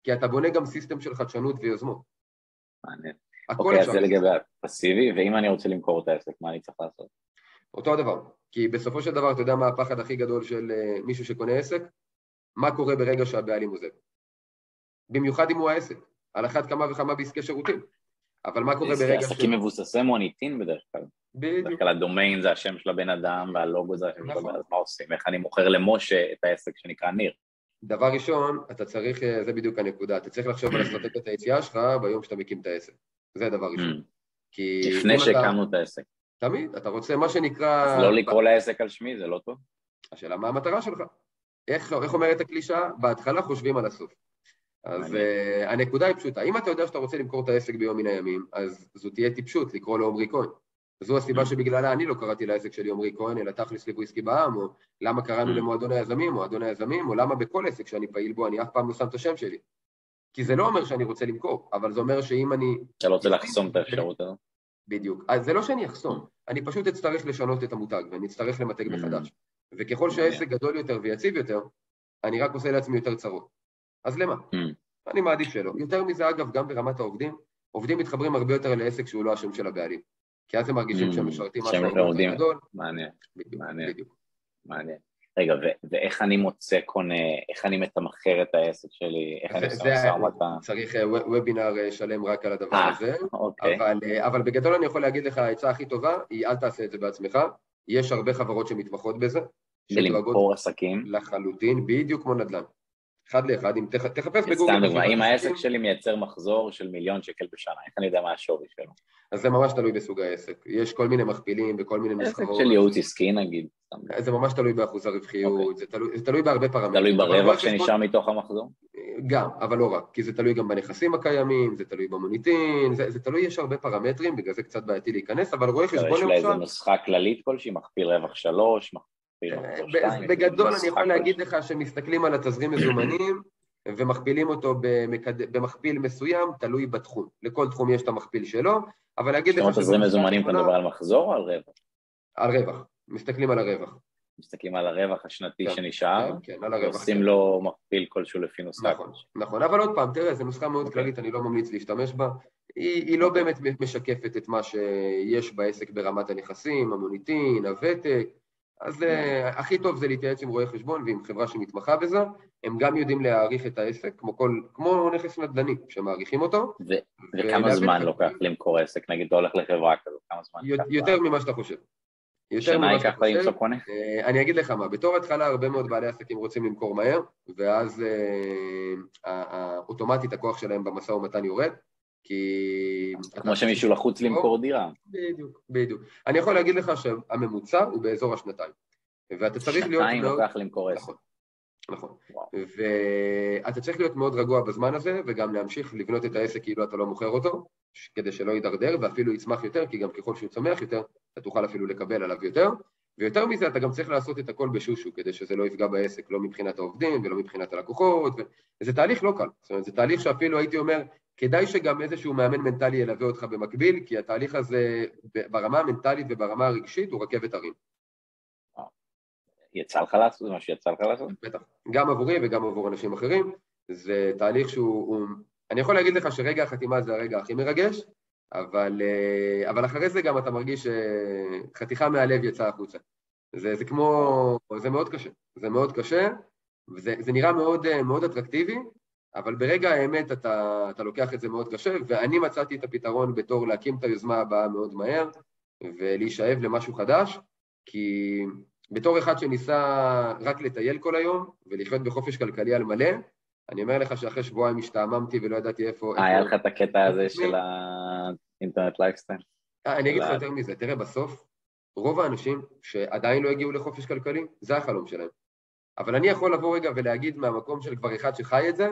כי אתה בונה גם סיסטם של חדשנות ויוזמות. מעניין. אוקיי, אז זה לגבי הפסיבי, ואם אני רוצה למכור את העסק, מה אני צריך לעשות? אותו הדבר, כי בסופו של דבר, אתה יודע מה הפחד הכי גדול של אה, מישהו שקונה עסק? מה קורה ברגע שהבעלים עוזב? במיוחד אם הוא העסק, על אחת כמה וכמה בעסקי שירותים. אבל מה קורה ברגע ש... עסקים מבוססי מוניטין בדרך כלל. בדיוק. בדרך כלל הדומיין זה השם של הבן אדם והלוגו זה השם של הבן נכון. אדם, אז מה עושים? איך אני מוכר למשה את העסק שנקרא ניר? דבר ראשון, אתה צריך, אה, זה בדיוק הנקודה, אתה צריך לחשוב על אסטרטגיית היציאה שלך ביום שאתה מקים את העסק. זה הדבר ראשון. Mm. לפני שהקמנו את העסק. תמיד, אתה רוצה מה שנקרא... אז לא לקרוא לעסק על שמי, זה לא טוב? השאלה מה המטרה שלך. איך, איך אומרת הקלישה? בהתחלה חושבים על הסוף. אז uh, הנקודה היא פשוטה, אם אתה יודע שאתה רוצה למכור את העסק ביום מן הימים, אז זו תהיה טיפשות לקרוא לו עמרי כהן. זו הסיבה mm. שבגללה אני לא קראתי לעסק שלי עמרי כהן, אלא תכלס לבוויסקי בעם, או למה קראנו mm. למועדון היזמים, מועדון היזמים, או למה בכל עסק שאני פעיל בו אני אף פעם לא שם את השם שלי. כי זה לא אומר שאני רוצה למכור, אבל זה אומר שאם אני... אתה לא רוצה לחסום את האפשרות הזאת. בדיוק. אז זה לא שאני אחסום, אני פשוט אצטרך לשנות את המותג, ואני אצטרך למתג מחדש. וככל שהעסק גדול יותר ויציב יותר, אני רק עושה לעצמי יותר צרות. אז למה? אני מעדיף שלא. יותר מזה, אגב, גם ברמת העובדים, עובדים מתחברים הרבה יותר לעסק שהוא לא השם של הבעלים. כי אז הם מרגישים שהם משרתים משהו יותר גדול. מעניין, מעניין, מעניין. רגע, ואיך אני מוצא קונה, איך אני מתמחר את העסק שלי, איך אני עושה משא ומתן? צריך אה, וובינר אה, שלם רק על הדבר אה, הזה, אוקיי. אבל בגדול אני יכול להגיד לך, העצה הכי טובה היא אל תעשה את זה בעצמך, יש הרבה חברות שמתמחות בזה. בלמכור עסקים? לחלוטין, בדיוק כמו נדל"ן. אחד לאחד, אם תחפש בגוגל... סתם דוגמא, אם העסק שלי מייצר מחזור של מיליון שקל בשנה, איך אני יודע מה השווי שלו? אז זה ממש תלוי בסוג העסק. יש כל מיני מכפילים וכל מיני נוסחאות. עסק של ייעוץ עסקי נגיד. זה ממש תלוי באחוז הרווחיות, אוקיי. זה, תלוי, זה תלוי בהרבה פרמטרים. תלוי ברווח שנשאר מתוך המחזור? גם, אבל לא רק, כי זה תלוי גם בנכסים הקיימים, זה תלוי במוניטין, זה, זה תלוי, יש הרבה פרמטרים, בגלל זה קצת בעייתי להיכנס, אבל רואה חשבון למשל... יש לה איזה נוסחה כללית כלשהי, מכפיל רווח שלוש, רווח אה, שתיים. בגדול אני יכול להגיד לך שמסתכלים על התזרים מזומנים, (clears throat) ומכפילים אותו. במכפיל מסוים, תלוי בתחום. לכל תחום יש את המכפיל שלו, אבל להגיד לך... אומרת, תזרים מזומנים אתה מדבר על מחזור או על רווח? על רווח, מסתכלים על הרווח. מסתכלים על הרווח השנתי כן, שנשאר, כן, כן, על הרווח. ועושים לו מכפיל כלשהו לפי נוסחה. נכון, נכון, אבל עוד פעם, תראה, זו נוסחה מאוד okay. אוקיי. כללית, אני לא ממליץ להשתמש בה. היא, היא לא באמת משקפת את מה שיש בעסק ברמת הנכסים, המוניטין, הוותק, אז uh, הכי טוב זה להתייעץ עם רואי חשבון ועם חברה שמתמחה בזה, הם גם יודעים להעריך את העסק, כמו, כל, כמו נכס נדל"ני, שמעריכים אותו. ו- וכמה זמן לוקח למכור עסק? נגיד אתה הולך לחברה כזאת, כמה זמן? יותר ממה שאתה חושב. ייקח לך למצוא קונה? Uh, אני אגיד לך מה, בתור התחלה הרבה מאוד בעלי עסקים רוצים למכור מהר, ואז uh, אוטומטית הכוח שלהם במשא ומתן יורד, כי... כמו שמישהו לחוץ למכור דירה. בדיוק, בדיוק. אני יכול להגיד לך שהממוצע הוא באזור השנתיים. ואתה צריך להיות... שנתיים לוקח למכור עסק. נכון. נכון. ואתה צריך להיות מאוד רגוע בזמן הזה, וגם להמשיך לבנות את העסק כאילו אתה לא מוכר אותו, כדי שלא יידרדר, ואפילו יצמח יותר, כי גם ככל שהוא צומח יותר, אתה תוכל אפילו לקבל עליו יותר. ויותר מזה, אתה גם צריך לעשות את הכל בשושו, כדי שזה לא יפגע בעסק, לא מבחינת העובדים ולא מבחינת הלקוחות, וזה תהליך לא קל. זאת אומרת, זה תהליך שאפילו הייתי אומר, כדאי שגם איזשהו מאמן מנטלי ילווה אותך במקביל, כי התהליך הזה ברמה המנטלית וברמה הרגשית הוא רכבת הרים. יצא לך לעשות? מה שיצא לך לעשות? בטח, גם עבורי וגם עבור אנשים אחרים. זה תהליך שהוא... הוא, אני יכול להגיד לך שרגע החתימה זה הרגע הכי מרגש, אבל, אה, אבל אחרי זה גם אתה מרגיש שחתיכה מהלב יצאה החוצה. זה, זה כמו... זה מאוד קשה. זה מאוד קשה, וזה נראה מאוד, מאוד אטרקטיבי, אבל ברגע האמת אתה, אתה לוקח את זה מאוד קשה, ואני מצאתי את הפתרון בתור להקים את היוזמה הבאה מאוד מהר, ולהישאב למשהו חדש, כי בתור אחד שניסה רק לטייל כל היום, ולחיות בחופש כלכלי על מלא, אני אומר לך שאחרי שבועיים השתעממתי ולא ידעתי איפה... אה, היה לך את הקטע הזה של האינטרנט לייפסטייל? אה, אני אגיד לך יותר מזה, תראה, בסוף, רוב האנשים שעדיין לא הגיעו לחופש כלכלי, זה החלום שלהם. אבל אני יכול לבוא רגע ולהגיד מהמקום של כבר אחד שחי את זה,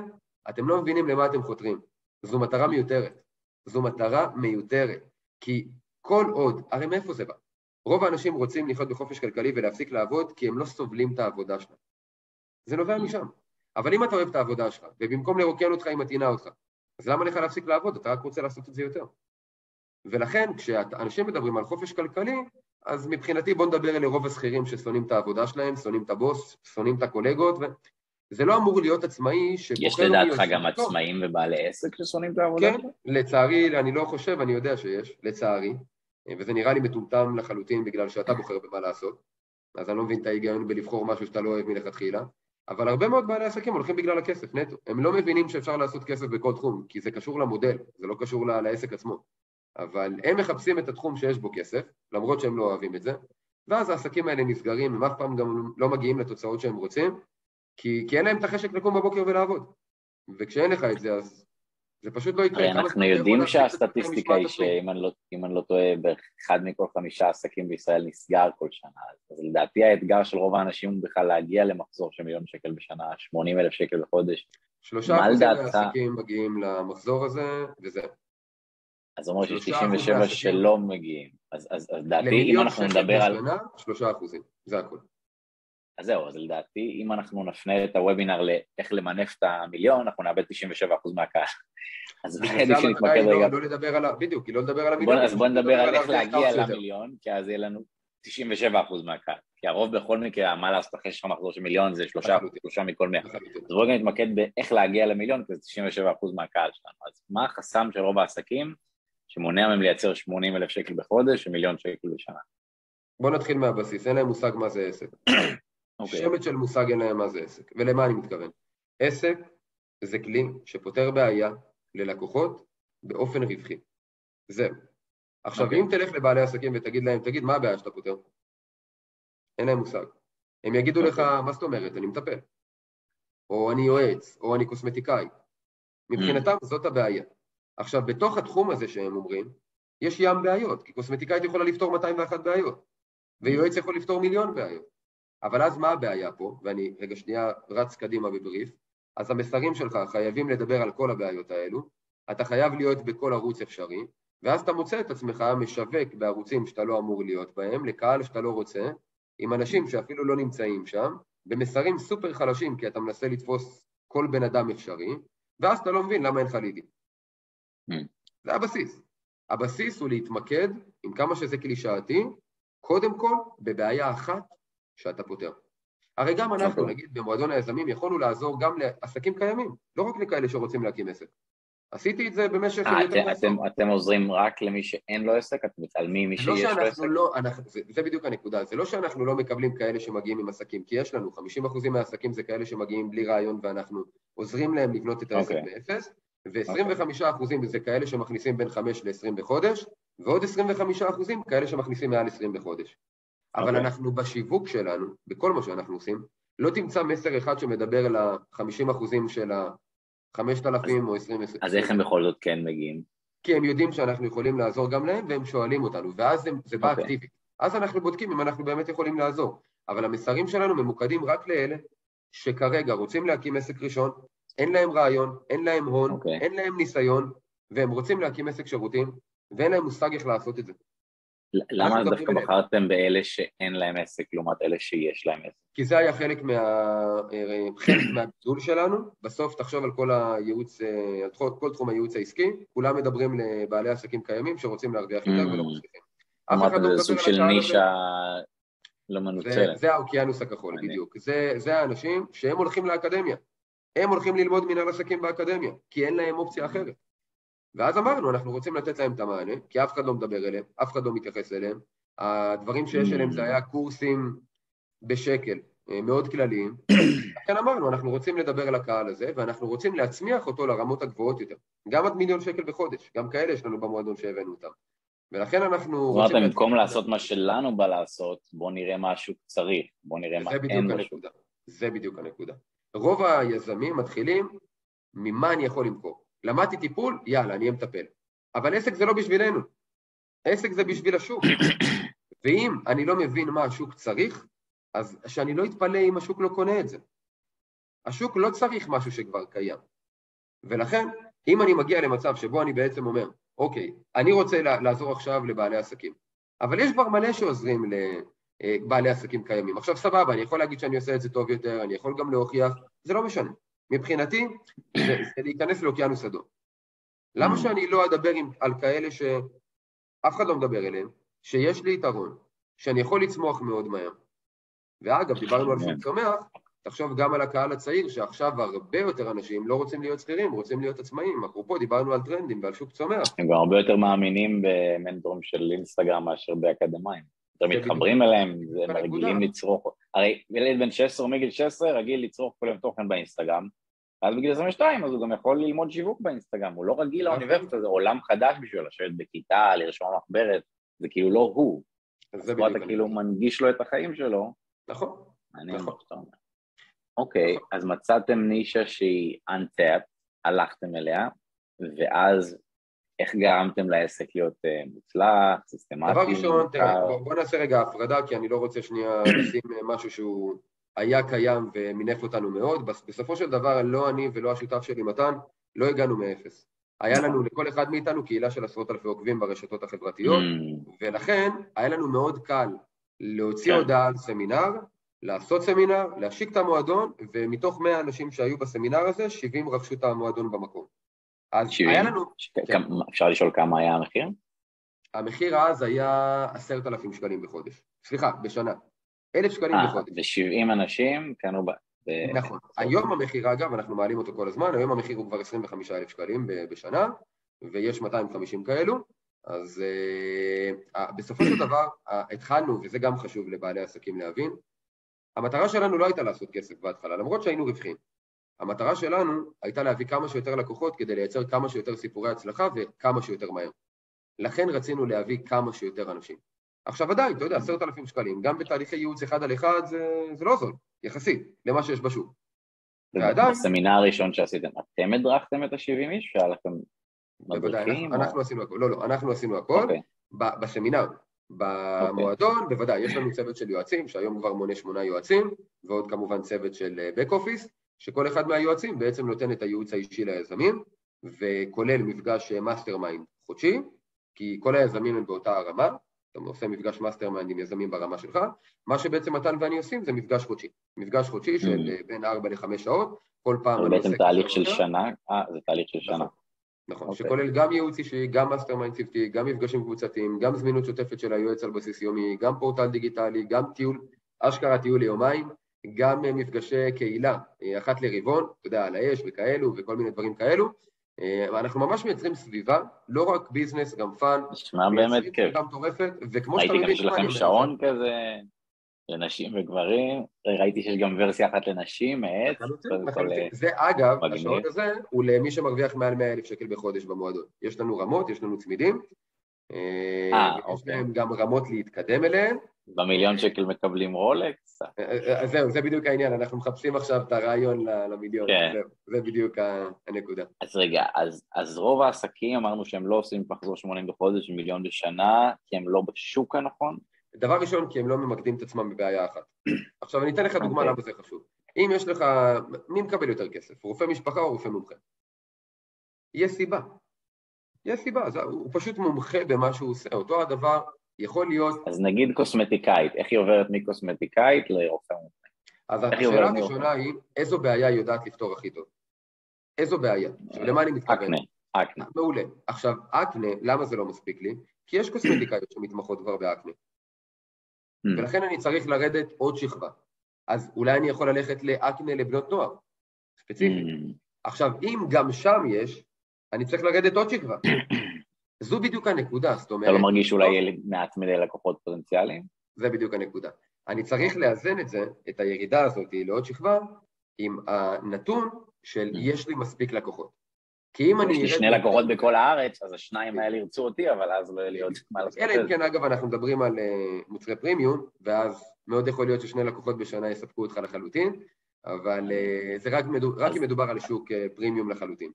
אתם לא מבינים למה אתם חותרים. זו מטרה מיותרת. זו מטרה מיותרת. כי כל עוד, הרי מאיפה זה בא? רוב האנשים רוצים לחיות בחופש כלכלי ולהפסיק לעבוד כי הם לא סובלים את העבודה שלהם. זה נובע משם. אבל אם אתה אוהב את העבודה שלך, ובמקום לרוקן אותך היא מטעינה אותך, אז למה לך להפסיק לעבוד? אתה רק רוצה לעשות את זה יותר. ולכן כשאנשים מדברים על חופש כלכלי, אז מבחינתי בוא נדבר אלה רוב השכירים ששונאים את העבודה שלהם, שונאים את הבוס, שונאים את הקולגות, וזה לא אמור להיות עצמאי שבוחר... יש לדעתך גם עצמאים ובעלי עסק ששונאים את העבודה? כן, לצערי, אני לא חושב, אני יודע שיש, לצערי, וזה נראה לי מטומטם לחלוטין בגלל שאתה בוחר במה לעשות, אז אני לא מבין את ההיגיון בלבחור משהו שאתה לא אוהב מלכתחילה, אבל הרבה מאוד בעלי עסקים הולכים בגלל הכסף נטו, הם לא מבינים שאפשר לעשות כסף בכל תחום, כי זה קשור למודל, זה לא קשור לעסק עצמו. אבל הם מחפשים את התחום שיש בו כסף, למרות שהם לא אוהבים את זה, ואז העסקים האלה נסגרים, הם אף פעם גם לא מגיעים לתוצאות שהם רוצים, כי, כי אין להם את החשק לקום בבוקר ולעבוד. וכשאין לך את זה, אז זה פשוט לא יקרה. הרי אנחנו יודעים שהסטטיסטיקה היא שאם אני, לא, אני לא טועה, בערך אחד מכל חמישה עסקים בישראל נסגר כל שנה. אז לדעתי האתגר של רוב האנשים הוא בכלל להגיע למחזור של מיליון שקל בשנה, 80 אלף שקל בחודש. שלושה אחוזים מהעסקים מגיעים למחזור הזה, וזהו. אז אומר שיש 97 שלא מגיעים. אז, אז, אז לדעתי, אם אנחנו נדבר על... למיליון שקל בשנה, שלושה אחוזים, זה הכול. אז זהו, אז לדעתי, אם אנחנו נפנה את הוובינר לאיך למנף את המיליון, אנחנו נאבד 97% מהקהל. אז עדיף שנתמקד רגע. לא לדבר על ה... בדיוק, כי לא לדבר על המיליון. אז בוא נדבר על איך להגיע למיליון, כי אז יהיה לנו 97% מהקהל. כי הרוב בכל מקרה, מה לעשות, אחרי שיש לך מחזור של מיליון זה שלושה, שלושה מכל מאה. אז בואו נתמקד באיך להגיע למיליון, כי זה 97% מהקהל שלנו. אז מה החסם של רוב העסקים שמונע מהם לייצר 80 אלף שקל בחודש ומיליון שקל בשנה? בוא נתחיל מהבסיס, אין להם מושג מה זה עסק. Okay. אוקיי. שמץ של מושג אין להם מה זה עסק. ולמה אני מתכוון? עסק זה כלי שפותר בעיה ללקוחות באופן רווחי. זהו. עכשיו, okay. אוקיי. אם תלך לבעלי עסקים ותגיד להם, תגיד, מה הבעיה שאתה פותר? אין להם מושג. הם יגידו okay. אוקיי. לך, מה זאת אומרת, אני מטפל. או אני יועץ, או אני קוסמטיקאי. מבחינתם mm. זאת הבעיה. עכשיו, בתוך התחום הזה שהם אומרים, יש ים בעיות, כי קוסמטיקאית יכולה לפתור 201 בעיות, ויועץ יכול לפתור מיליון בעיות. אבל אז מה הבעיה פה, ואני רגע שנייה רץ קדימה בבריף, אז המסרים שלך חייבים לדבר על כל הבעיות האלו, אתה חייב להיות בכל ערוץ אפשרי, ואז אתה מוצא את עצמך משווק בערוצים שאתה לא אמור להיות בהם, לקהל שאתה לא רוצה, עם אנשים שאפילו לא נמצאים שם, במסרים סופר חלשים, כי אתה מנסה לתפוס כל בן אדם אפשרי, ואז אתה לא מבין למה אין לך לידים. Mm. זה הבסיס. הבסיס הוא להתמקד, עם כמה שזה קלישאתי, קודם כל בבעיה אחת שאתה פותר. הרי גם אנחנו, נכון. נגיד, במועדון היזמים, יכולנו לעזור גם לעסקים קיימים, לא רק לכאלה שרוצים להקים עסק. עשיתי את זה במשך... אה, אתם, אתם, אתם עוזרים רק למי שאין לו עסק? אתם מתעלמים ממי לא שיש לו עסק? לא, אנחנו, זה, זה בדיוק הנקודה, זה לא שאנחנו לא מקבלים כאלה שמגיעים עם עסקים, כי יש לנו, 50% מהעסקים זה כאלה שמגיעים בלי רעיון ואנחנו עוזרים להם לבנות את העסק okay. אוקיי. באפס, ו-25% okay. זה כאלה שמכניסים בין 5 ל-20 בחודש, ועוד 25% כאלה שמכניסים מעל 20 בחודש. אבל okay. אוקיי. אנחנו בשיווק שלנו, בכל מה שאנחנו עושים, לא תמצא מסר אחד שמדבר על ה-50 אחוזים של ה-5,000 או 20... אז איך הם בכל זאת כן מגיעים? כי הם יודעים שאנחנו יכולים לעזור גם להם, והם שואלים אותנו, ואז זה, זה בא okay. אוקיי. אקטיבית. אז אנחנו בודקים אם אנחנו באמת יכולים לעזור. אבל המסרים שלנו ממוקדים רק לאלה שכרגע רוצים להקים עסק ראשון, אין להם רעיון, אין להם הון, okay. אוקיי. אין להם ניסיון, והם רוצים להקים עסק שירותים, ואין להם מושג איך לעשות את זה. למה דווקא בחרתם באלה שאין להם עסק לעומת אלה שיש להם עסק? כי זה היה חלק, מה... אה, חלק מהביטול שלנו. בסוף תחשוב על כל הייעוץ, אה, על כל תחום הייעוץ העסקי, כולם מדברים לבעלי עסקים קיימים שרוצים להרוויח יותר ולא mm. מצליחים. אמרת זה סוג של נישה לא מנוצלת. זה האוקיינוס הכחול, בדיוק. זה האנשים שהם הולכים לאקדמיה. הם הולכים ללמוד מנהל עסקים באקדמיה, כי אין להם אופציה אחרת. ואז אמרנו, אנחנו רוצים לתת להם את המענה, כי אף אחד לא מדבר אליהם, אף אחד לא מתייחס אליהם. הדברים שיש אליהם זה היה קורסים בשקל, אה, מאוד כלליים. (coughs) לכן אמרנו, אנחנו רוצים לדבר על הקהל הזה, ואנחנו רוצים להצמיח אותו לרמות הגבוהות יותר. גם עד מיליון שקל בחודש, גם כאלה יש לנו במועדון שהבאנו אותם. ולכן אנחנו רוצים... זאת אומרת, במקום לעשות מה שלנו בא לעשות, בואו נראה מה השוק צריך, בואו נראה מה אין בשוק. זה בדיוק הנקודה. רוב היזמים מתחילים ממה אני יכול למכור. למדתי טיפול, יאללה, אני אהיה מטפל. אבל עסק זה לא בשבילנו, עסק זה בשביל השוק. ואם אני לא מבין מה השוק צריך, אז שאני לא אתפלא אם השוק לא קונה את זה. השוק לא צריך משהו שכבר קיים. ולכן, אם אני מגיע למצב שבו אני בעצם אומר, אוקיי, אני רוצה לעזור עכשיו לבעלי עסקים, אבל יש כבר מלא שעוזרים לבעלי עסקים קיימים. עכשיו סבבה, אני יכול להגיד שאני עושה את זה טוב יותר, אני יכול גם להוכיח, זה לא משנה. מבחינתי, זה, זה להיכנס לאוקיינוס אדום. למה שאני לא אדבר עם, על כאלה שאף אחד לא מדבר אליהם, שיש לי יתרון, שאני יכול לצמוח מאוד מהר? ואגב, דיברנו על שוק צומח, תחשוב גם על הקהל הצעיר, שעכשיו הרבה יותר אנשים לא רוצים להיות שכירים, רוצים להיות עצמאים. אפרופו, דיברנו על טרנדים ועל שוק צומח. הם גם הרבה יותר מאמינים במנטורים של אינסטגרם מאשר באקדמאים. יותר מתחברים אליהם, הם רגילים לצרוך. הרי ילד בן 16 או מגיל 16 רגיל לצרוך כל יום תוכן באינסטגרם, ואז בגיל 22 אז הוא גם יכול ללמוד שיווק באינסטגרם, הוא לא רגיל נכון. לאוניברסיטה, זה עולם חדש בשבילו, לשבת בכיתה, לרשום מחברת, זה כאילו לא הוא. אז פה אתה כאילו מנגיש לו את החיים שלו. נכון. אומר. אוקיי, אז מצאתם נישה שהיא untapped, הלכתם אליה, ואז איך גרמתם לעסק להיות אה, מוצלח, סיסטמטי? דבר ראשון, תראה, בוא, נעשה רגע הפרדה, כי אני לא רוצה שנייה (clears throat) לשים אה, משהו שהוא היה קיים ומינף אותנו מאוד. בסופו של דבר, לא אני ולא השותף שלי, מתן, לא הגענו מאפס. היה לנו לכל אחד מאיתנו קהילה של עשרות אלפי עוקבים ברשתות החברתיות, mm. ולכן היה לנו מאוד קל להוציא כן. הודעה על סמינר, לעשות סמינר, להשיק את המועדון, ומתוך 100 אנשים שהיו בסמינר הזה, 70 רכשו את המועדון במקום. אז 70? היה לנו... כן. אפשר לשאול כמה היה המחיר? המחיר אז היה עשרת אלפים שקלים בחודש. סליחה, בשנה. אלף שקלים 아, אה, בחודש. ו-70 אנשים קנו ב... נכון. היום המחיר, אגב, אנחנו מעלים אותו כל הזמן, היום המחיר הוא כבר 25 אלף שקלים בשנה, ויש 250 כאלו, אז uh, בסופו של דבר uh, התחלנו, וזה גם חשוב לבעלי עסקים להבין, המטרה שלנו לא הייתה לעשות כסף בהתחלה, למרות שהיינו רווחים. המטרה שלנו הייתה להביא כמה שיותר לקוחות כדי לייצר כמה שיותר סיפורי הצלחה וכמה שיותר מהר. לכן רצינו להביא כמה שיותר אנשים. עכשיו עדיין, אתה יודע, עשרת אלפים שקלים, גם בתהליכי ייעוץ אחד על אחד זה, זה לא זול, יחסית, למה שיש בשוק. ועדיין... בסמינר הראשון שעשיתם, אתם הדרכתם את ה-70 איש? שהיה לכם מדריכים? אנחנו עשינו הכל, לא, לא, אנחנו עשינו הכל. אוקיי. בסמינר, במועדון, okay. בוודאי, יש לנו צוות של יועצים, שהיום כבר מונה שמונה יועצים, ועוד כמובן צוות של אה, אופיס, שכל אחד מהיועצים בעצם נותן את הייעוץ האישי ליזמים, וכולל מפגש mastermind חודשי, כי כל היזמים הם באותה הרמה, אתה עושה מפגש mastermind עם יזמים ברמה שלך, מה שבעצם מתן ואני עושים זה מפגש חודשי, מפגש חודשי של mm. אה, בין 4 ל-5 שעות, כל פעם אני עושה... זה בעצם תהליך של שנה? אה, זה תהליך של שנה. נכון. נכון, okay. אוקיי. שכולל גם ייעוץ אישי, גם mastermind צוותי, גם מפגשים קבוצתיים, גם זמינות שוטפת של היועץ על בסיס יומי, גם פורטל דיגיטלי, גם טיול, אשכרה טיול ליומיים, גם אה, מפגשי קהילה, אה, אחת לרבעון, אתה יודע, על האש וכאלו וכל מיני דברים כאלו. אה, אנחנו ממש מייצרים סביבה, לא רק business, גם fun. נשמע באמת כיף. סביבה מטורפת, וכמו שאתה מבין... הייתי גם יש לכם שעון כזה לנשים וגברים, ראיתי שיש גם ורסיה אחת לנשים, מעץ. זה אגב, השעון הזה הוא למי שמרוויח מעל 100 אלף שקל בחודש במועדון. יש לנו רמות, יש לנו צמידים, אה, יש אוקיי. להם גם רמות להתקדם אליהן. במיליון שקל מקבלים רולקס? אה, אה, זהו, זה בדיוק העניין, אנחנו מחפשים עכשיו את הרעיון למיליון, כן. זה בדיוק הנקודה. אז רגע, אז רוב העסקים אמרנו שהם לא עושים מחזור 80 בחודש ומיליון בשנה, כי הם לא בשוק הנכון? דבר ראשון, כי הם לא ממקדים את עצמם בבעיה אחת. (clears throat) עכשיו אני אתן לך דוגמה okay. אוקיי. למה זה חשוב. אם יש לך, מי מקבל יותר כסף, רופא משפחה או רופא מומחה? יש סיבה. יש סיבה, זה, הוא פשוט מומחה במה שהוא עושה, אותו הדבר יכול להיות... אז נגיד קוסמטיקאית, איך היא עוברת מקוסמטיקאית לרופא מומחה? אז השאלה הראשונה היא, איזו בעיה היא יודעת לפתור הכי טוב? איזו בעיה? עכשיו, למה אני מתכוון? אקנה, אקנה. מעולה. עכשיו, אקנה, למה זה לא מספיק לי? כי יש קוסמטיקאיות שמתמחות כבר באקנה. Mm. ולכן אני צריך לרדת עוד שכבה. אז אולי אני יכול ללכת לאקנה לבנות נוער, ספציפי. Mm. עכשיו, אם גם שם יש, אני צריך לרדת עוד שכבה. (clears throat) זו בדיוק הנקודה, זאת אומרת... אתה לא מרגיש שאולי יהיה מעט מדי לקוחות פוטנציאליים? זה בדיוק הנקודה. אני צריך לאזן את זה, את הירידה הזאת לעוד שכבה, עם הנתון של mm. יש לי מספיק לקוחות. כי אם אני... יש לי שני לקוחות בכל הארץ, אז השניים האלה ירצו אותי, אבל אז לא יהיה לי עוד מה לעשות. אלא אם כן, אגב, אנחנו מדברים על אה, מוצרי פרימיום, ואז מאוד יכול להיות ששני לקוחות בשנה יספקו אותך לחלוטין, אבל אה, זה רק אם מדובר על שוק אה, פרימיום לחלוטין.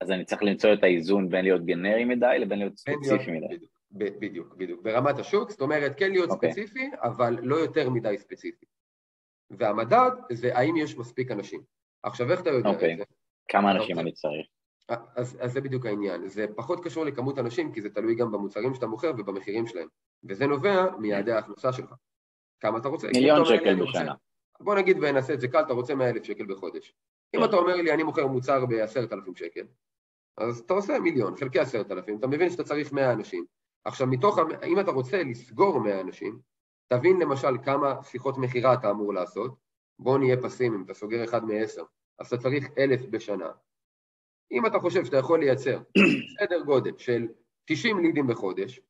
אז אני צריך למצוא את האיזון בין להיות גנרי מדי לבין להיות ספציפי מדי. בדיוק, בדיוק. ברמת השוק, זאת אומרת, כן להיות okay. אוקיי. ספציפי, אבל לא יותר מדי ספציפי. והמדד זה האם יש מספיק אנשים. עכשיו, איך אתה יודע okay. את אוקיי. זה? כמה אנשים אני צריך? אז, אז זה בדיוק העניין. זה פחות קשור לכמות אנשים, כי זה תלוי גם במוצרים שאתה מוכר ובמחירים שלהם. וזה נובע מיעדי ההכנסה שלך. כמה אתה רוצה? מיליון שקל בשנה. בוא נגיד ונעשה את זה קל, אתה רוצה 100 אלף שקל בחודש. אם. אתה אומר לי, אני מוכר מוצר ב-10,000 שקל, אז אתה עושה מיליון, חלקי 10,000, אתה מבין שאתה צריך 100 אנשים. עכשיו, מתוך, אם אתה רוצה לסגור 100 אנשים, תבין למשל כמה שיחות מכירה אתה אמור לעשות, בוא נהיה פסימיים, אתה סוגר אחד מ-10, אז אתה צריך 1,000 בשנה. אם אתה חושב שאתה יכול לייצר (clears throat) סדר גודל של 90 לידים בחודש,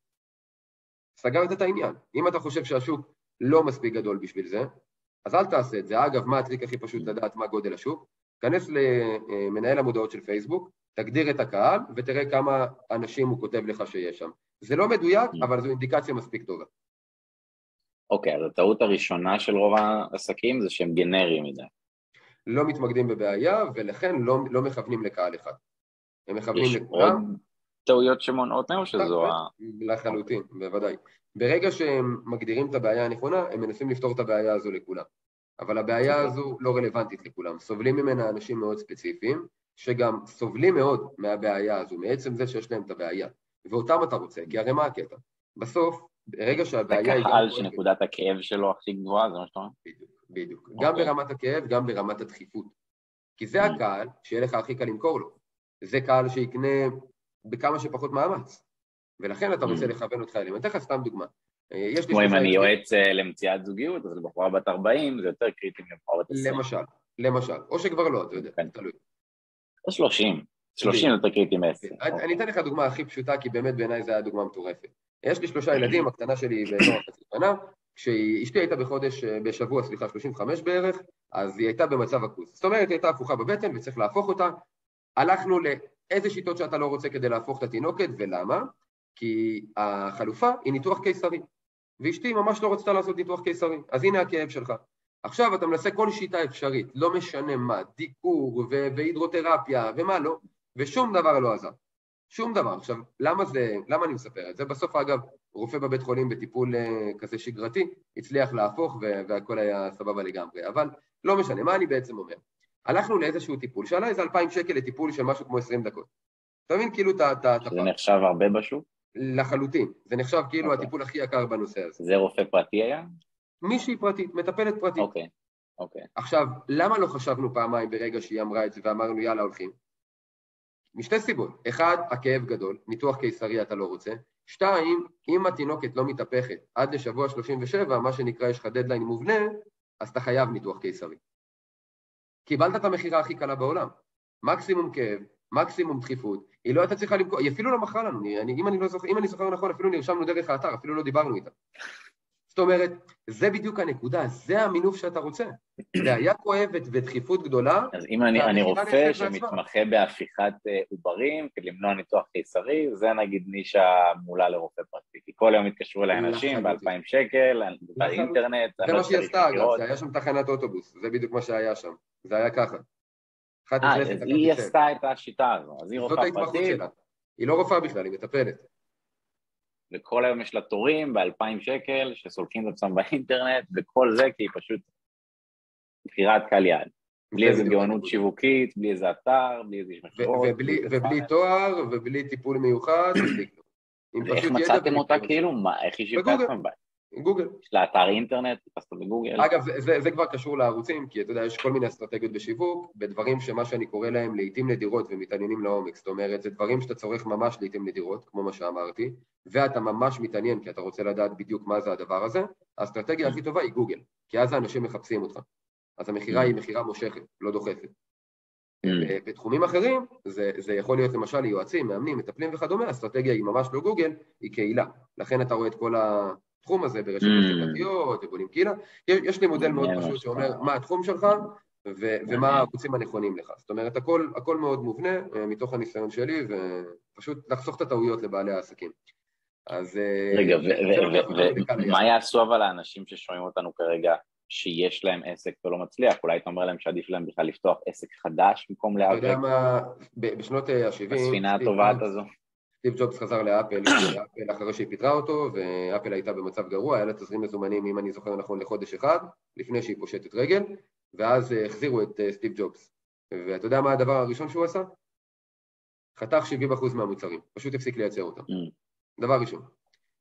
סגרת את העניין. אם אתה חושב שהשוק לא מספיק גדול בשביל זה, אז אל תעשה את זה. אגב, מה הטריק הכי פשוט לדעת מה גודל השוק? כנס למנהל המודעות של פייסבוק, תגדיר את הקהל ותראה כמה אנשים הוא כותב לך שיש שם. זה לא מדויק, mm. אבל זו אינדיקציה מספיק טובה. אוקיי, okay, אז הטעות הראשונה של רוב העסקים זה שהם גנריים מדי. לא מתמקדים בבעיה, ולכן לא, לא מכוונים לקהל אחד. הם מכוונים לכולם. יש עוד טעויות שמונעות מהם, שזו ה... לחלוטין, בוודאי. ברגע שהם מגדירים את הבעיה הנכונה, הם מנסים לפתור את הבעיה הזו לכולם. אבל הבעיה. הזו לא רלוונטית לכולם. סובלים ממנה אנשים מאוד ספציפיים, שגם סובלים מאוד מהבעיה הזו, מעצם זה שיש להם את הבעיה. ואותם אתה רוצה, כי הרי מה הקטע? בסוף, ברגע שהבעיה היא... זה קהל שנקודת הכאב שלו הכי גבוהה, זה מה שאתה אומר? בדיוק, בדיוק. גם אוקיי. ברמת הכאב, גם ברמת הדחיפות. כי זה mm. הקהל שיהיה לך הכי קל למכור לו. זה קהל שיקנה בכמה שפחות מאמץ. ולכן אתה רוצה mm. לכוון אותך אליהם. אני אתן לך סתם דוגמה. אה, כמו אם אני יועץ אה, למציאת זוגיות, אז לבחורה בת 40 זה יותר קריטי מבחורה בת 20. למשל, למשל. או שכבר לא, אתה יודע, כן. תלוי. או 30. 30 יותר קריטי מ-10. אני אתן לך דוגמה הכי פשוטה, כי באמת בעיניי זו הייתה דוגמה מטורפת. יש לי שלושה ילדים, הקטנה שלי באזור החצי שנה, כשאשתי הייתה בחודש, אה, בשבוע, סליחה, 35 בערך, אז היא הייתה במצב הכוס. זאת אומרת, היא הייתה הפוכה בבטן וצריך להפוך אותה. הלכנו לאיזה שיטות שאתה לא רוצה כדי להפוך את התינוקת, ולמה? כי החלופה היא ניתוח קיסרי. ואשתי ממש לא רצתה לעשות ניתוח קיסרי, אז הנה הכאב שלך. עכשיו אתה מנסה כל שיטה אפשרית, לא משנה מה, דיקור והידרותרפיה ומה לא, ושום דבר לא עזר. שום דבר. עכשיו, למה זה, למה אני מספר את זה? בסוף, אגב, רופא בבית חולים בטיפול uh, כזה שגרתי, הצליח להפוך והכל היה סבבה לגמרי. אבל לא משנה, מה אני בעצם אומר? הלכנו לאיזשהו טיפול, שעלה איזה אלפיים שקל לטיפול של משהו כמו עשרים דקות. אתה מבין? כאילו אתה... זה נחשב הרבה בשוק? לחלוטין. זה נחשב כאילו okay. אוקיי. הטיפול הכי יקר בנושא הזה. זה רופא פרטי היה? מישהי פרטית, מטפלת פרטית. אוקיי, okay. אוקיי. Okay. עכשיו, למה לא חשבנו פעמיים ברגע שהיא אמרה את זה ואמרנו יאללה הולכים? משתי סיבות. אחד, הכאב גדול, ניתוח קיסרי אתה לא רוצה. שתיים, אם התינוקת לא מתהפכת עד לשבוע 37, מה שנקרא יש לך דדליין מובנה, אז אתה חייב ניתוח קיסרי. קיבלת את המכירה הכי קלה בעולם. מקסימום כאב, מקסימום דחיפות, היא לא הייתה צריכה למכור, היא אפילו לא מכרה לנו, אני, אם, אני לא זוכר, אם אני זוכר נכון, אפילו נרשמנו דרך האתר, אפילו לא דיברנו איתה. זאת אומרת, זה בדיוק הנקודה, זה המינוף שאתה רוצה. בעיה כואבת ודחיפות גדולה. אז אם אני, אני רופא שמתמחה בהפיכת אה, עוברים כדי למנוע ניתוח קיסרי, זה נגיד נישה מולה לרופא פרטי. כי כל יום התקשרו אליי אנשים ב-2,000 שקל, באינטרנט. זה מה שהיא עשתה אגב, זה היה שם תחנת אוטובוס, זה בדיוק מה שהיה שם, זה היה ככה. אה, אז היא עשתה את השיטה הזו, אז היא רופאה פרטית. היא לא רופאה בכלל, היא מטפלת. וכל היום יש לה תורים ב-2,000 שקל שסולקים את עצמם באינטרנט, וכל זה כי היא פשוט בחירת קהל יעד. בלי איזה גאונות שיווקית, בלי איזה אתר, בלי איזה מכירות. ובלי תואר, ובלי טיפול מיוחד. איך מצאתם אותה כאילו? איך היא שיווקה אתכם? גוגל. יש לה אתר אינטרנט, חיפשת בגוגל. אגב, זה, זה כבר קשור לערוצים, כי אתה יודע, יש כל מיני אסטרטגיות בשיווק, בדברים שמה שאני קורא להם לעיתים נדירות ומתעניינים לעומק, זאת אומרת, זה דברים שאתה צורך ממש לעיתים נדירות, כמו מה שאמרתי, ואתה ממש מתעניין כי אתה רוצה לדעת בדיוק מה זה הדבר הזה, האסטרטגיה הכי טובה היא גוגל, כי אז האנשים מחפשים אותך. אז המכירה היא מכירה מושכת, לא דוחפת. Mm. בתחומים אחרים, זה, זה יכול להיות למשל יועצים, מאמנים, מטפלים וכדומה, האסטרטגיה היא ממש לא גוגל, היא קהילה. לכן אתה רואה את כל התחום הזה ברשתות mm. חברתיות, ובונים קהילה. יש לי מודל מאוד פשוט שאומר מה התחום שלך ו- ומה הערוצים הנכונים לך. זאת אומרת, הכל, הכל מאוד מובנה אה, מתוך הניסיון שלי, ופשוט לחסוך את הטעויות לבעלי העסקים. אז... אה, רגע, ומה יעשו אבל האנשים ששומעים אותנו כרגע שיש להם עסק ולא מצליח, אולי אתה אומר להם שעדיף להם בכלל לפתוח עסק חדש במקום להיאבק? אתה יודע מה, בשנות ה-70... הספינה הטובעת הזו. סטיב ג'ובס חזר לאפל, לאפל אחרי שהיא פיטרה אותו, ואפל הייתה במצב גרוע, היה לה תזרים מזומנים, אם אני זוכר נכון, לחודש אחד, לפני שהיא פושטת רגל, ואז אה, החזירו את אה, סטיב ג'ובס. ואתה יודע מה הדבר הראשון שהוא עשה? חתך 70% מהמוצרים, פשוט הפסיק לייצר אותם. Mm. דבר ראשון.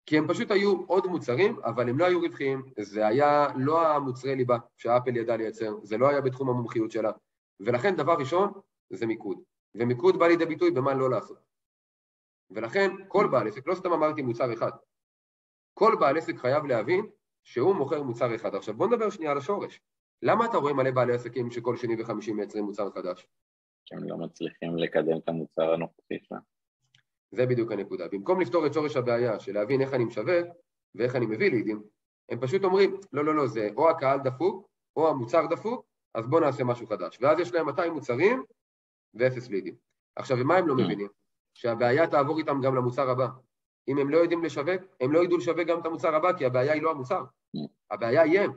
כי הם פשוט היו עוד מוצרים, אבל הם לא היו רווחיים, זה היה לא המוצרי ליבה שאפל ידעה לייצר, זה לא היה בתחום המומחיות שלה, ולכן דבר ראשון זה מיקוד, ומיקוד בא לידי ביטוי במה לא לעשות. ולכן כל בעל עסק, לא סתם אמרתי מוצר אחד, כל בעל עסק חייב להבין שהוא מוכר מוצר אחד. עכשיו בוא נדבר שנייה על השורש. למה אתה רואה מלא בעלי עסקים שכל שני וחמישי מייצרים מוצר חדש? כי הם לא מצליחים לקדם את המוצר הנוכחי שלהם. זה בדיוק הנקודה. במקום לפתור את שורש הבעיה של להבין איך אני משווק ואיך אני מביא לידים, הם פשוט אומרים, לא, לא, לא, זה או הקהל דפוק או המוצר דפוק, אז בואו נעשה משהו חדש. ואז יש להם 200 מוצרים ואפס לידים. עכשיו, ומה הם לא mm. מבינים? שהבעיה תעבור איתם גם למוצר הבא. אם הם לא יודעים לשווק, הם לא ידעו לשווק גם את המוצר הבא, כי הבעיה היא לא המוצר. הבעיה היא הם.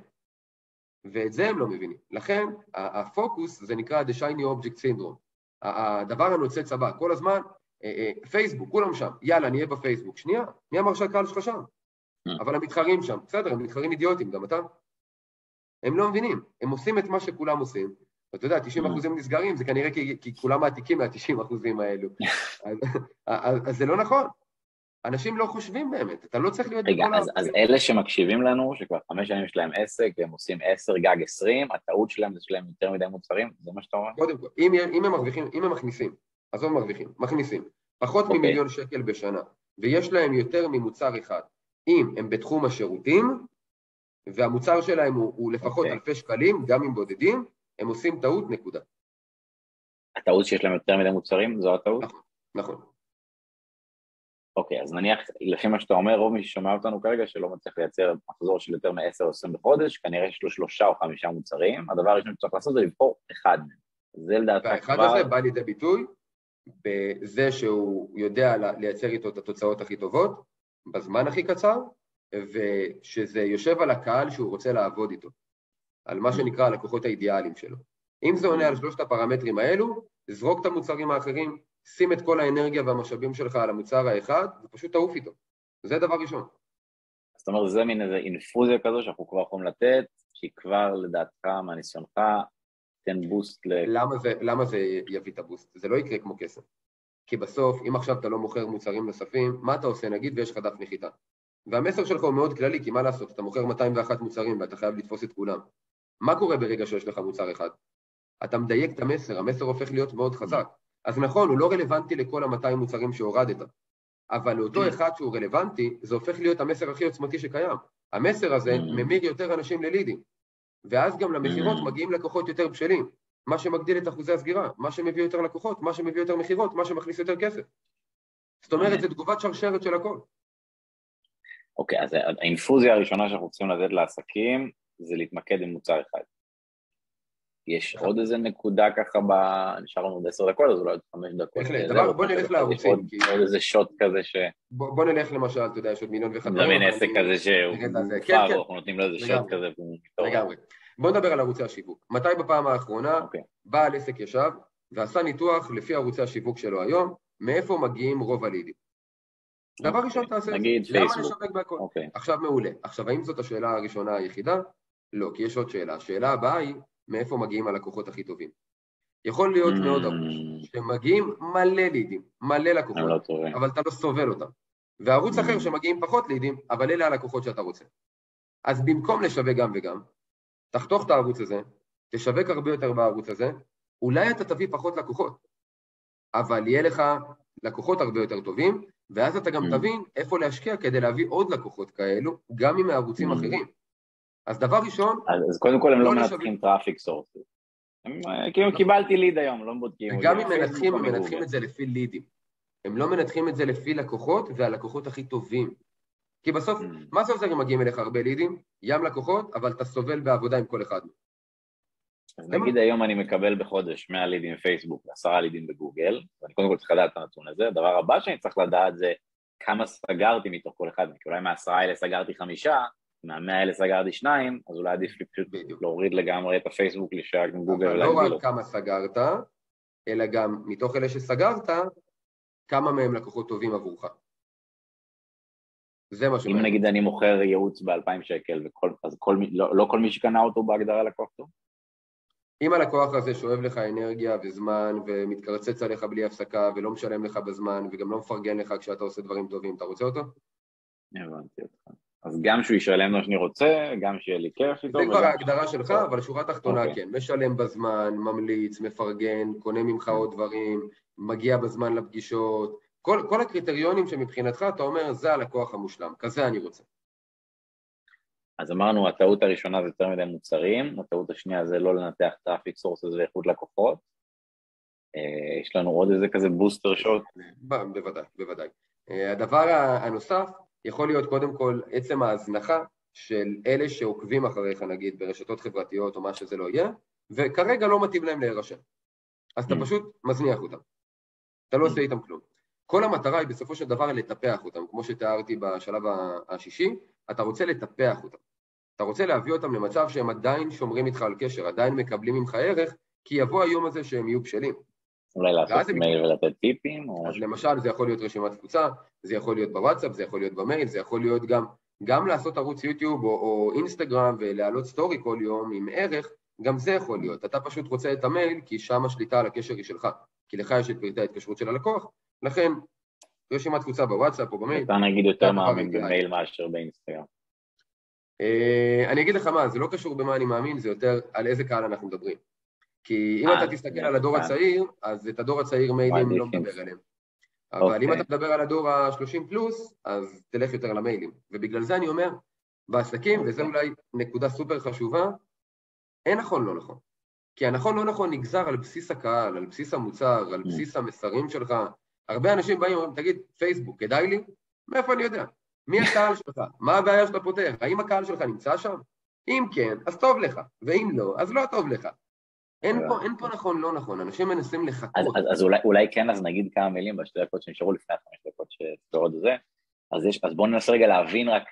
ואת זה הם לא מבינים. לכן, הפוקוס זה נקרא The Shiny Object Syndrome. הדבר הנוצץ הבא. כל הזמן אה, אה, פייסבוק, כולם שם, יאללה, נהיה בפייסבוק. שנייה, מי אמר שהקהל שלך שם? אבל המתחרים שם, בסדר, הם מתחרים אידיוטים, גם אתה. הם לא מבינים, הם עושים את מה שכולם עושים, ואתה יודע, 90 אחוזים נסגרים, זה כנראה כי, כי כולם מעתיקים מה-90 אחוזים האלו. אז, אז, אז זה לא נכון. אנשים לא חושבים באמת, אתה לא צריך להיות... רגע, אז, אז אלה שמקשיבים לנו, שכבר חמש שנים יש להם עסק, והם עושים עשר גג עשרים, הטעות שלהם זה שלהם יותר מדי מוצרים, זה מה שאתה אומר? קודם כל, אם, אם הם מרוויחים, אם הם מכניסים עזוב מרוויחים, מכניסים, פחות okay. אוקיי. ממיליון שקל בשנה, ויש להם יותר ממוצר אחד, אם הם בתחום השירותים, והמוצר שלהם הוא, הוא לפחות okay. אוקיי. אלפי שקלים, גם אם בודדים, הם עושים טעות, נקודה. הטעות שיש להם יותר מדי מוצרים, זו הטעות? נכון, נכון. אוקיי, אז נניח, לפי מה שאתה אומר, רוב מי ששומע אותנו כרגע, שלא מצליח לייצר מחזור של יותר מ-10 או 20 בחודש, כנראה יש לו שלושה או חמישה מוצרים, הדבר הראשון שצריך לעשות זה לבחור אחד מהם. זה לדעתך כבר... והאחד הזה בא לידי ביטוי בזה שהוא יודע לייצר איתו את התוצאות הכי טובות, בזמן הכי קצר, ושזה יושב על הקהל שהוא רוצה לעבוד איתו, על מה שנקרא הלקוחות האידיאליים שלו. אם זה עונה על שלושת הפרמטרים האלו, זרוק את המוצרים האחרים, שים את כל האנרגיה והמשאבים שלך על המוצר האחד, ופשוט תעוף איתו. זה דבר ראשון. זאת אומרת, זה מין איזה אינפוזיה כזו שאנחנו כבר יכולים לתת, שהיא כבר לדעתך, מהניסיונך, תיתן בוסט ל... למה זה, למה זה יביא את הבוסט? זה לא יקרה כמו כסף. כי בסוף, אם עכשיו אתה לא מוכר מוצרים נוספים, מה אתה עושה נגיד ויש לך דף נחיתה? והמסר שלך הוא מאוד כללי, כי מה לעשות, אתה מוכר 201 מוצרים ואתה חייב לתפוס את כולם. מה קורה ברגע שיש לך מוצר אחד? אתה מדייק את המסר, המסר הופך להיות מאוד חזק. אז נכון, הוא לא רלוונטי לכל ה-200 מוצרים שהורדת, אבל לאותו אחד שהוא רלוונטי, זה הופך להיות המסר הכי עוצמתי שקיים. המסר הזה mm. ממיר יותר אנשים ללידים. ואז גם למכירות mm. מגיעים לקוחות יותר בשלים, מה שמגדיל את אחוזי הסגירה, מה שמביא יותר לקוחות, מה שמביא יותר מכירות, מה שמכניס יותר כסף. זאת אומרת, זה תגובת שרשרת של הכל. אוקיי, אז האינפוזיה הראשונה שאנחנו צריכים לתת לעסקים זה להתמקד עם מוצר אחד. יש עוד איזה נקודה ככה, ב... נשאר לנו עוד עשר דקות, אז אולי עוד חמש דקות. בהחלט, בוא נלך לערוצים. עוד איזה שוט כזה ש... בוא נלך למשל, אתה יודע, יש עוד מיליון ואחד. זה מין עסק כזה שהוא מופר, כן, כן. אנחנו נותנים לו איזה שוט כזה. לגמרי. בוא נדבר על ערוצי השיווק. מתי בפעם האחרונה אוקיי. בעל עסק ישב ועשה ניתוח לפי ערוצי השיווק שלו היום, מאיפה מגיעים רוב הלידים. דבר ראשון אוקיי. תעשה את זה, למה לשווק בהכל? אוקיי. עכשיו מעולה. עכשיו, האם זאת השאלה הראשונה היחידה? לא, כי יש עוד שאלה. השאלה הבאה היא, מאיפה מגיעים הלקוחות הכי טובים. יכול להיות. מאוד ערוץ, שמגיעים מלא לידים, מלא לקוחות, לא אבל אתה לא סובל אותם. וערוץ. אחר שמגיעים פחות לידים, אבל אלה הלקוחות שאתה רוצה. אז במקום לשווק גם וגם, תחתוך את הערוץ הזה, תשווק הרבה יותר בערוץ הזה, אולי אתה תביא פחות לקוחות, אבל יהיה לך לקוחות הרבה יותר טובים, ואז אתה גם mm. תבין איפה להשקיע כדי להביא עוד לקוחות כאלו, גם עם הערוצים. אחרים. אז דבר ראשון... אז, קודם כל הם לא מנתחים traffic sources. כאילו קיבלתי ליד היום, לא בודקים. וגם אם מנתחים, הם מנתחים את זה לפי לידים. הם לא מנתחים את זה לפי לקוחות, והלקוחות הכי טובים. כי בסוף, mm. מה זה עוזר אם מגיעים אליך הרבה לידים? ים לקוחות, אבל אתה סובל בעבודה עם כל אחד. אז נגיד היום אני מקבל בחודש 100 לידים בפייסבוק ועשרה לידים בגוגל, ואני קודם כל צריך לדעת את הנתון הזה, הדבר הבא שאני צריך לדעת זה כמה סגרתי מתוך כל אחד, כי אולי מהעשרה האלה סגרתי חמישה, מהמאה האלה סגרתי שניים, אז אולי עדיף לי פשוט להוריד לגמרי את הפייסבוק לשעה עם גוגל ולהגדיל אותו. אבל לא רק כמה סגרת, אלא גם מתוך אלה שסגרת, כמה מהם לקוחות טובים עבורך. זה מה שאומר. אם נגיד אני מוכר ייעוץ ב-2,000 שקל, וכל, אז כל, לא, לא כל מי שקנה אותו בהגדרה לקוח טוב? אם הלקוח הזה שואב לך אנרגיה וזמן ומתקרצץ עליך בלי הפסקה ולא משלם לך בזמן וגם לא מפרגן לך כשאתה עושה דברים טובים, אתה רוצה אותו? הבנתי אותך. אז גם שהוא ישלם מה שאני רוצה, גם שיהיה לי כיף איתו. זה כבר ההגדרה שלך, אבל שורה תחתונה okay. אוקיי. כן, משלם בזמן, ממליץ, מפרגן, קונה ממך עוד דברים, מגיע בזמן לפגישות, כל, כל הקריטריונים שמבחינתך אתה אומר, זה הלקוח המושלם, כזה אני רוצה. אז אמרנו, הטעות הראשונה זה יותר מדי מוצרים, הטעות השנייה זה לא לנתח traffic sources ואיכות לקוחות. אה, יש לנו עוד איזה כזה booster shot? בוודאי, בוודאי. אה, הדבר הנוסף יכול להיות קודם כל עצם ההזנחה של אלה שעוקבים אחריך נגיד ברשתות חברתיות או מה שזה לא יהיה, וכרגע לא מתאים להם להירשם. אז אתה mm. פשוט מזניח אותם. אתה לא עושה איתם כלום. כל המטרה היא בסופו של דבר לטפח אותם, כמו שתיארתי בשלב השישי, אתה רוצה לטפח אותם. אתה רוצה להביא אותם למצב שהם עדיין שומרים איתך על קשר, עדיין מקבלים ממך ערך, כי יבוא היום הזה שהם יהיו בשלים. אולי לעשות מייל ולתת טיפים? או... אז למשל זה יכול להיות רשימת תפוצה, זה יכול להיות בוואטסאפ, זה יכול להיות במייל, זה יכול להיות גם, גם לעשות ערוץ יוטיוב או, או אינסטגרם ולהעלות סטורי כל יום עם ערך, גם זה יכול להיות. אתה פשוט רוצה את המייל כי שם השליטה על הקשר היא שלך, כי לך יש את פרטי ההתקשרות של הלקוח, לכן רשימת תפוצה בוואטסאפ או במייל. אתה נגיד יותר מאמין במייל מאשר באינסטגרם. אה, אני אגיד לך מה, זה לא קשור במה אני מאמין, זה יותר על איזה קהל אנחנו מדברים. כי אם אה, אתה תסתכל על הדור הצעיר, אז את הדור הצעיר מיילים לא מדבר עליהם. אבל אם אוקיי. אתה מדבר על הדור ה-30 פלוס, אז תלך יותר למיילים. ובגלל זה אני אומר, בעסקים, וזו אוקיי. אולי נקודה סופר חשובה, אין נכון לא נכון. כי הנכון לא נכון נגזר על בסיס הקהל, על בסיס המוצר, על mm. בסיס המסרים שלך. הרבה אנשים באים ואומרים, תגיד, פייסבוק, כדאי לי? מאיפה אני יודע? מי הקהל שלך? מה הבעיה שאתה פותר? האם הקהל שלך נמצא שם? אם כן, אז טוב לך, ואם לא, אז לא טוב לך. אין פה, אין פה נכון, לא נכון, אנשים מנסים לחכות. אז, אז, אז אולי, אולי כן, אז נגיד כמה מילים בשתי דקות שנשארו לפני החמש דקות שתורד זה. אז, יש, אז בואו ננסה רגע להבין רק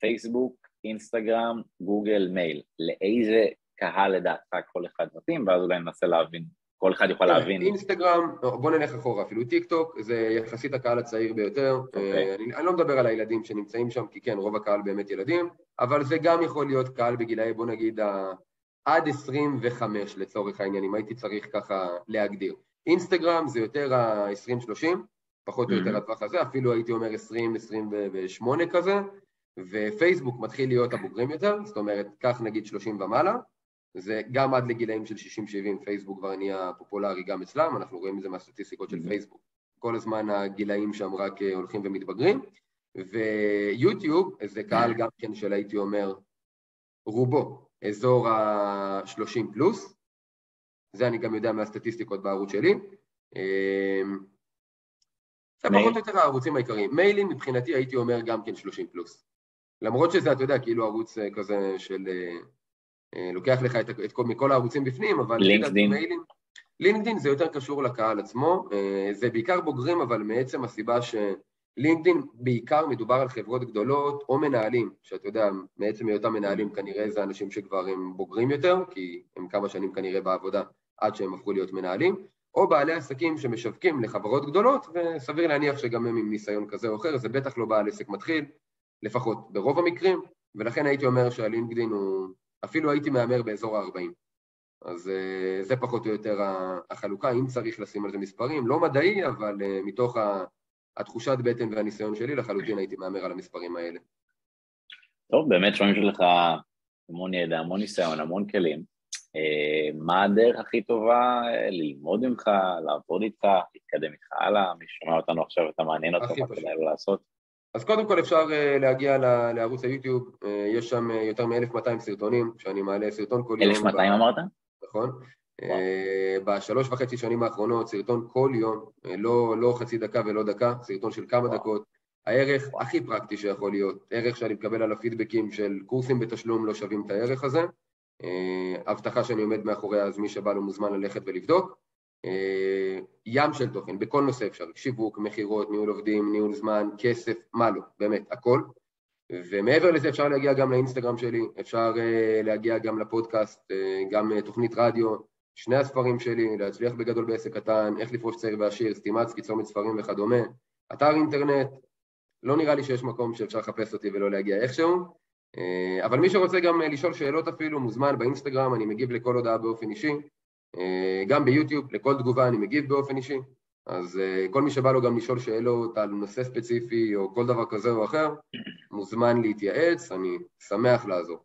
פייסבוק, אינסטגרם, גוגל, מייל. לאיזה קהל לדעתך כל אחד מתאים, ואז אולי ננסה להבין, כל אחד יוכל להבין. אינסטגרם, בוא נלך אחורה, אפילו טיק טוק, זה יחסית הקהל הצעיר ביותר. Okay. אוקיי. אה, אני, אני לא מדבר על הילדים שנמצאים שם, כי כן, רוב הקהל באמת ילדים, אבל זה גם יכול להיות קהל בגילאי, בוא נגיד, עד 25 לצורך העניין, אם הייתי צריך ככה להגדיר. אינסטגרם זה יותר ה-20-30, פחות או יותר mm-hmm. הטווח הזה, אפילו הייתי אומר 20-28 כזה, ופייסבוק מתחיל להיות הבוגרים יותר, זאת אומרת, קח נגיד 30 ומעלה, זה גם עד לגילאים של 60-70 פייסבוק כבר נהיה פופולרי גם אצלם, אנחנו רואים את זה מהסטטיסטיקות של mm-hmm. פייסבוק. כל הזמן הגילאים שם רק הולכים ומתבגרים, ויוטיוב זה קהל גם כן של הייתי אומר רובו אזור ה-30 פלוס, זה אני גם יודע מהסטטיסטיקות בערוץ שלי. אמ, זה פחות או יותר הערוצים העיקריים. מיילים מבחינתי הייתי אומר גם כן 30 פלוס. למרות שזה, אתה יודע, כאילו ערוץ אה, כזה של... אה, אה, לוקח לך את, את כל, מכל הערוצים בפנים, אבל... לינקדין. לינקדין זה יותר קשור לקהל עצמו, זה בעיקר בוגרים, אבל מעצם הסיבה ש... לינקדאין בעיקר מדובר על חברות גדולות או מנהלים, שאתה יודע, מעצם היותם מנהלים כנראה זה אנשים שכבר הם בוגרים יותר, כי הם כמה שנים כנראה בעבודה עד שהם הפכו להיות מנהלים, או בעלי עסקים שמשווקים לחברות גדולות, וסביר להניח שגם הם עם ניסיון כזה או אחר, זה בטח לא בעל עסק מתחיל, לפחות ברוב המקרים, ולכן הייתי אומר שהלינקדאין הוא, אפילו הייתי מהמר באזור ה-40. אז אה, זה פחות או יותר החלוקה, אם צריך לשים על זה מספרים, לא מדעי, אבל אה, מתוך ה... התחושת בטן והניסיון שלי, לחלוטין הייתי מהמר על המספרים האלה. טוב, באמת שומעים שיש לך המון ידע, המון ניסיון, המון כלים. אה, מה הדרך הכי טובה אה, ללמוד ממך, לעבוד איתך, להתקדם איתך הלאה? מי שומע אותנו עכשיו, אתה מעניין אותו, מה כדאי לו לעשות? אז קודם כל אפשר אה, להגיע לערוץ היוטיוב, יש שם יותר מ-1200 סרטונים, שאני מעלה סרטון כל יום. 1200 אמרת? נכון. בשלוש וחצי שנים האחרונות, סרטון כל יום, לא, לא חצי דקה ולא דקה, סרטון של כמה. דקות. הערך הכי פרקטי שיכול להיות, ערך שאני מקבל על הפידבקים של קורסים בתשלום לא שווים את הערך הזה. הבטחה שאני עומד מאחוריה, אז מי שבא לו מוזמן ללכת ולבדוק. ים של תוכן, בכל נושא אפשר, שיווק, מכירות, ניהול עובדים, ניהול זמן, כסף, מה לא, באמת, הכל. ומעבר לזה אפשר להגיע גם לאינסטגרם שלי, אפשר להגיע גם לפודקאסט, גם תוכנית רדיו, שני הספרים שלי, להצליח בגדול בעסק קטן, איך לפרוש צעיר ועשיר, סטימצקי, צומת ספרים וכדומה, אתר אינטרנט, לא נראה לי שיש מקום שאפשר לחפש אותי ולא להגיע איכשהו, uh, אבל מי שרוצה גם uh, לשאול שאלות אפילו, מוזמן באינסטגרם, אני מגיב לכל הודעה באופן אישי, uh, גם ביוטיוב, לכל תגובה אני מגיב באופן אישי, אז כל מי שבא לו גם לשאול שאלות על נושא ספציפי או כל דבר כזה או אחר, מוזמן להתייעץ, אני שמח לעזור.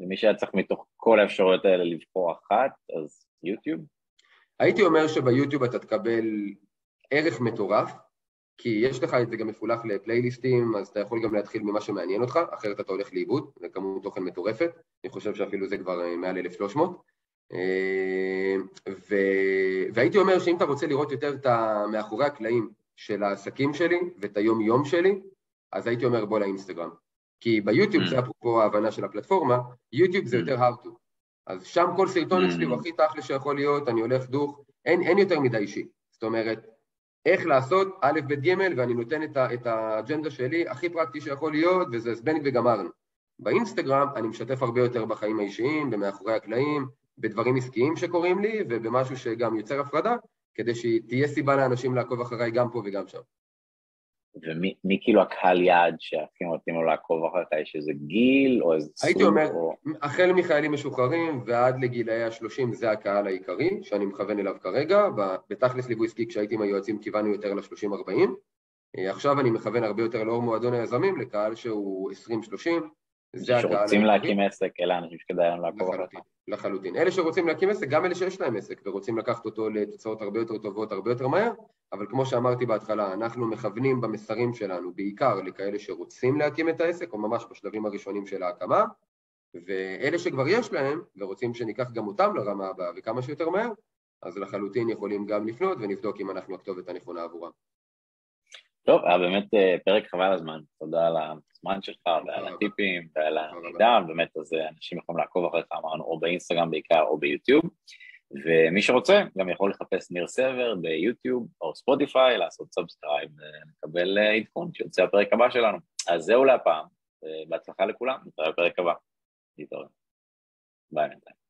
ומי שהיה צריך מתוך כל האפשרויות האלה לבחור אחת, אז יוטיוב? הייתי אומר שביוטיוב אתה תקבל ערך מטורף, כי יש לך את זה גם מפולח לפלייליסטים, אז אתה יכול גם להתחיל ממה שמעניין אותך, אחרת אתה הולך לאיבוד, זה כמות תוכן מטורפת, אני חושב שאפילו זה כבר אה, מעל 1300. אה, ו... והייתי אומר שאם אתה רוצה לראות יותר את מאחורי הקלעים של העסקים שלי ואת היום-יום שלי, אז הייתי אומר בוא לאינסטגרם. כי ביוטיוב, mm. זה אפרופו ההבנה של הפלטפורמה, יוטיוב זה mm. יותר how to. אז שם כל סרטון אצלי הוא mm. הכי תכל'ס שיכול להיות, אני הולך דוך, אין, אין יותר מדי אישי. זאת אומרת, איך לעשות א', ב', ג', ואני נותן את, ה, את האג'נדה שלי הכי פרקטי שיכול להיות, וזה זבנג וגמרנו. באינסטגרם אני משתף הרבה יותר בחיים האישיים, במאחורי הקלעים, בדברים עסקיים שקורים לי, ובמשהו שגם יוצר הפרדה, כדי שתהיה סיבה לאנשים לעקוב אחריי גם פה וגם שם. ומי כאילו הקהל יעד שהכי מתאים לו לעקוב אחריך? יש איזה גיל או איזה סוג? הייתי אומר, או... החל מחיילים משוחררים ועד לגילאי ה-30 זה הקהל העיקרי שאני מכוון אליו כרגע. בתכלס ליווי עסקי כשהייתי עם היועצים כיוונו יותר ל-30-40. אה, עכשיו אני מכוון הרבה יותר לאור מועדון היזמים, לקהל שהוא 20-30. זה הקהל... שרוצים להקים עסק, אלה האנשים שכדאי להם לעקוב אחריך. לחלוטין. אלה שרוצים להקים עסק, גם אלה שיש להם עסק ורוצים לקחת אותו לתוצאות הרבה יותר טובות, הרבה יותר מהר, אבל כמו שאמרתי בהתחלה, אנחנו מכוונים במסרים שלנו בעיקר לכאלה שרוצים להקים את העסק, או ממש בשלבים הראשונים של ההקמה, ואלה שכבר יש להם, ורוצים שניקח גם אותם לרמה הבאה וכמה שיותר מהר, אז לחלוטין יכולים גם לפנות ונבדוק אם אנחנו הכתובת הנכונה עבורם. טוב, היה באמת אה, פרק חבל על הזמן, תודה על הזמן שלך ועל הטיפים ועל המידע, באמת אז אה, אנשים יכולים לעקוב אחריך, אמרנו, או באינסטגרם בעיקר או ביוטיוב, ומי שרוצה גם יכול לחפש ניר סבר ביוטיוב או ספוטיפיי, לעשות subscribe ולקבל אה, עדכון שיוצא הפרק הבא שלנו. אז זהו להפעם, בהצלחה לכולם, נתראה בפרק הבא. להתראות. ביי בינתיים.